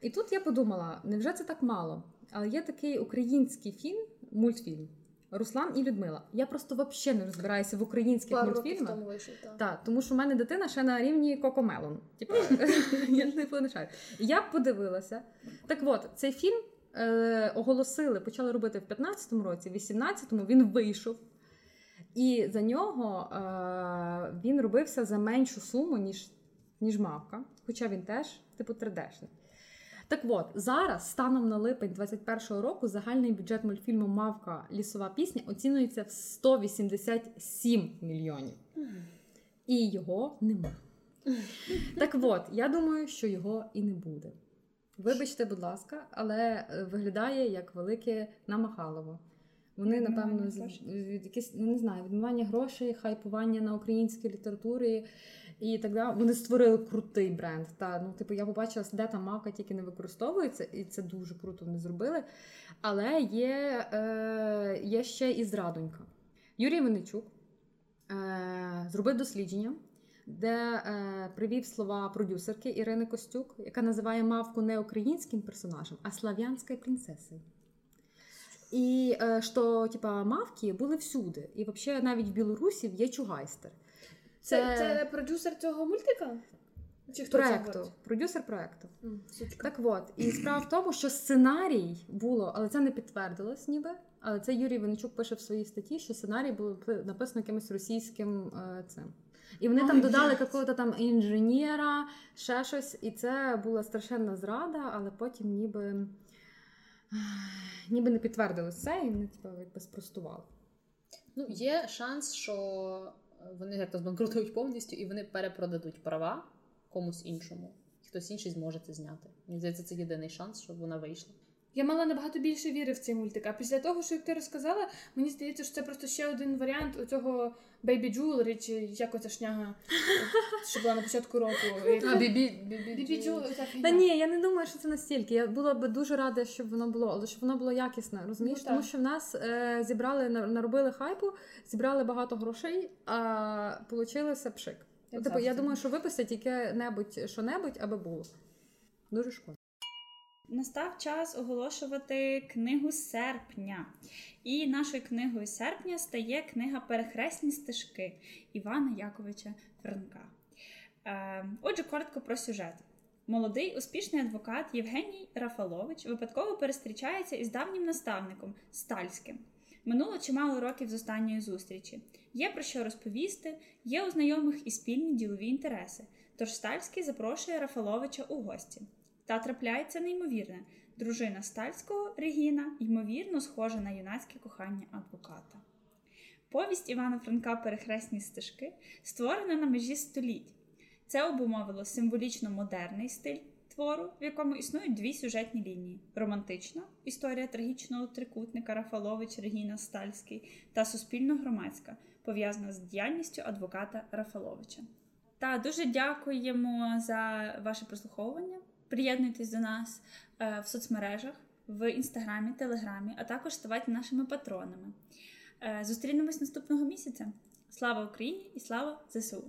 І тут я подумала: невже це так мало? Але є такий український фільм, мультфільм Руслан і Людмила. Я просто взагалі не розбираюся в українських Пару мультфільмах. тому вийшов, так. Так, тому що в мене дитина ще на рівні Кокомелон. Типу, (laughs) я не понишаю. Я подивилася. Так от, цей фільм е, оголосили, почали робити в 15-му році, в 18-му він вийшов. І за нього е, він робився за меншу суму, ніж, ніж мавка. Хоча він теж, типу, 3D-шний. Так от, зараз, станом на липень 21-го року, загальний бюджет мультфільму Мавка лісова пісня оцінюється в 187 мільйонів. І його нема. Так от, я думаю, що його і не буде. Вибачте, будь ласка, але е, виглядає як велике намахалово. Вони, напевно, якісь, ну, не знаю, відмивання грошей, хайпування на українській літературі і далі. Вони створили крутий бренд. Та, ну, типу, я побачила, де там мавка тільки не використовується, і це дуже круто вони зробили. Але є, е, є ще і зрадонька. Юрій Винничук е, зробив дослідження, де е, привів слова продюсерки Ірини Костюк, яка називає мавку не українським персонажем, а слав'янською принцесою. І е, що, типа, мавки були всюди. І взагалі навіть в Білорусі є чугайстер. Це, це продюсер цього мультика? Чи хто проекту, продюсер проекту. Сучка. Так от, і справа в тому, що сценарій було, але це не підтвердилось ніби. Але це Юрій Винничук пише в своїй статті, що сценарій було написано якимось російським е, цим. І вони там Ой, додали блядь. якогось там інженера, ще щось, і це була страшенна зрада, але потім ніби, (sighs) ніби не підтвердилось це, і вони типу, якби спростували. Ну, є шанс, що вони як-то збанкрутують повністю і вони перепродадуть права комусь іншому. І хтось інший зможе це зняти. Мені здається, це єдиний шанс, щоб вона вийшла. Я мала набагато більше віри в цей мультик. А після того, що як ти розказала, мені здається, що це просто ще один варіант у цього Baby Jewelry, чи як оця шняга, (laughs) що була на початку року. бібі. Та ні, я не думаю, що це настільки. Я була б дуже рада, щоб воно було, але щоб воно було якісне, розумієш? Ну, Тому що в нас е, зібрали, наробили хайпу, зібрали багато грошей, а получилося пшик. Типу, я думаю, що випустять яке-небудь що-небудь, аби було. Дуже шкода. Настав час оголошувати книгу серпня. І нашою книгою серпня стає книга Перехресні стежки Івана Яковича Франка. Е, Отже, коротко про сюжет. Молодий успішний адвокат Євгеній Рафалович випадково перестрічається із давнім наставником Стальським. Минуло чимало років з останньої зустрічі. Є про що розповісти, є у знайомих і спільні ділові інтереси. Тож Стальський запрошує Рафаловича у гості. Та трапляється неймовірне. Дружина Стальського Регіна, ймовірно, схожа на юнацьке кохання адвоката. Повість Івана Франка Перехресні стежки створена на межі століть. Це обумовило символічно модерний стиль твору, в якому існують дві сюжетні лінії: романтична історія трагічного трикутника Рафалович Регіна Стальський та суспільно-громадська, пов'язана з діяльністю адвоката Рафаловича. Та дуже дякуємо за ваше прослуховування. Приєднуйтесь до нас е, в соцмережах, в інстаграмі, телеграмі, а також ставайте нашими патронами. Е, Зустрінемось наступного місяця. Слава Україні і слава ЗСУ!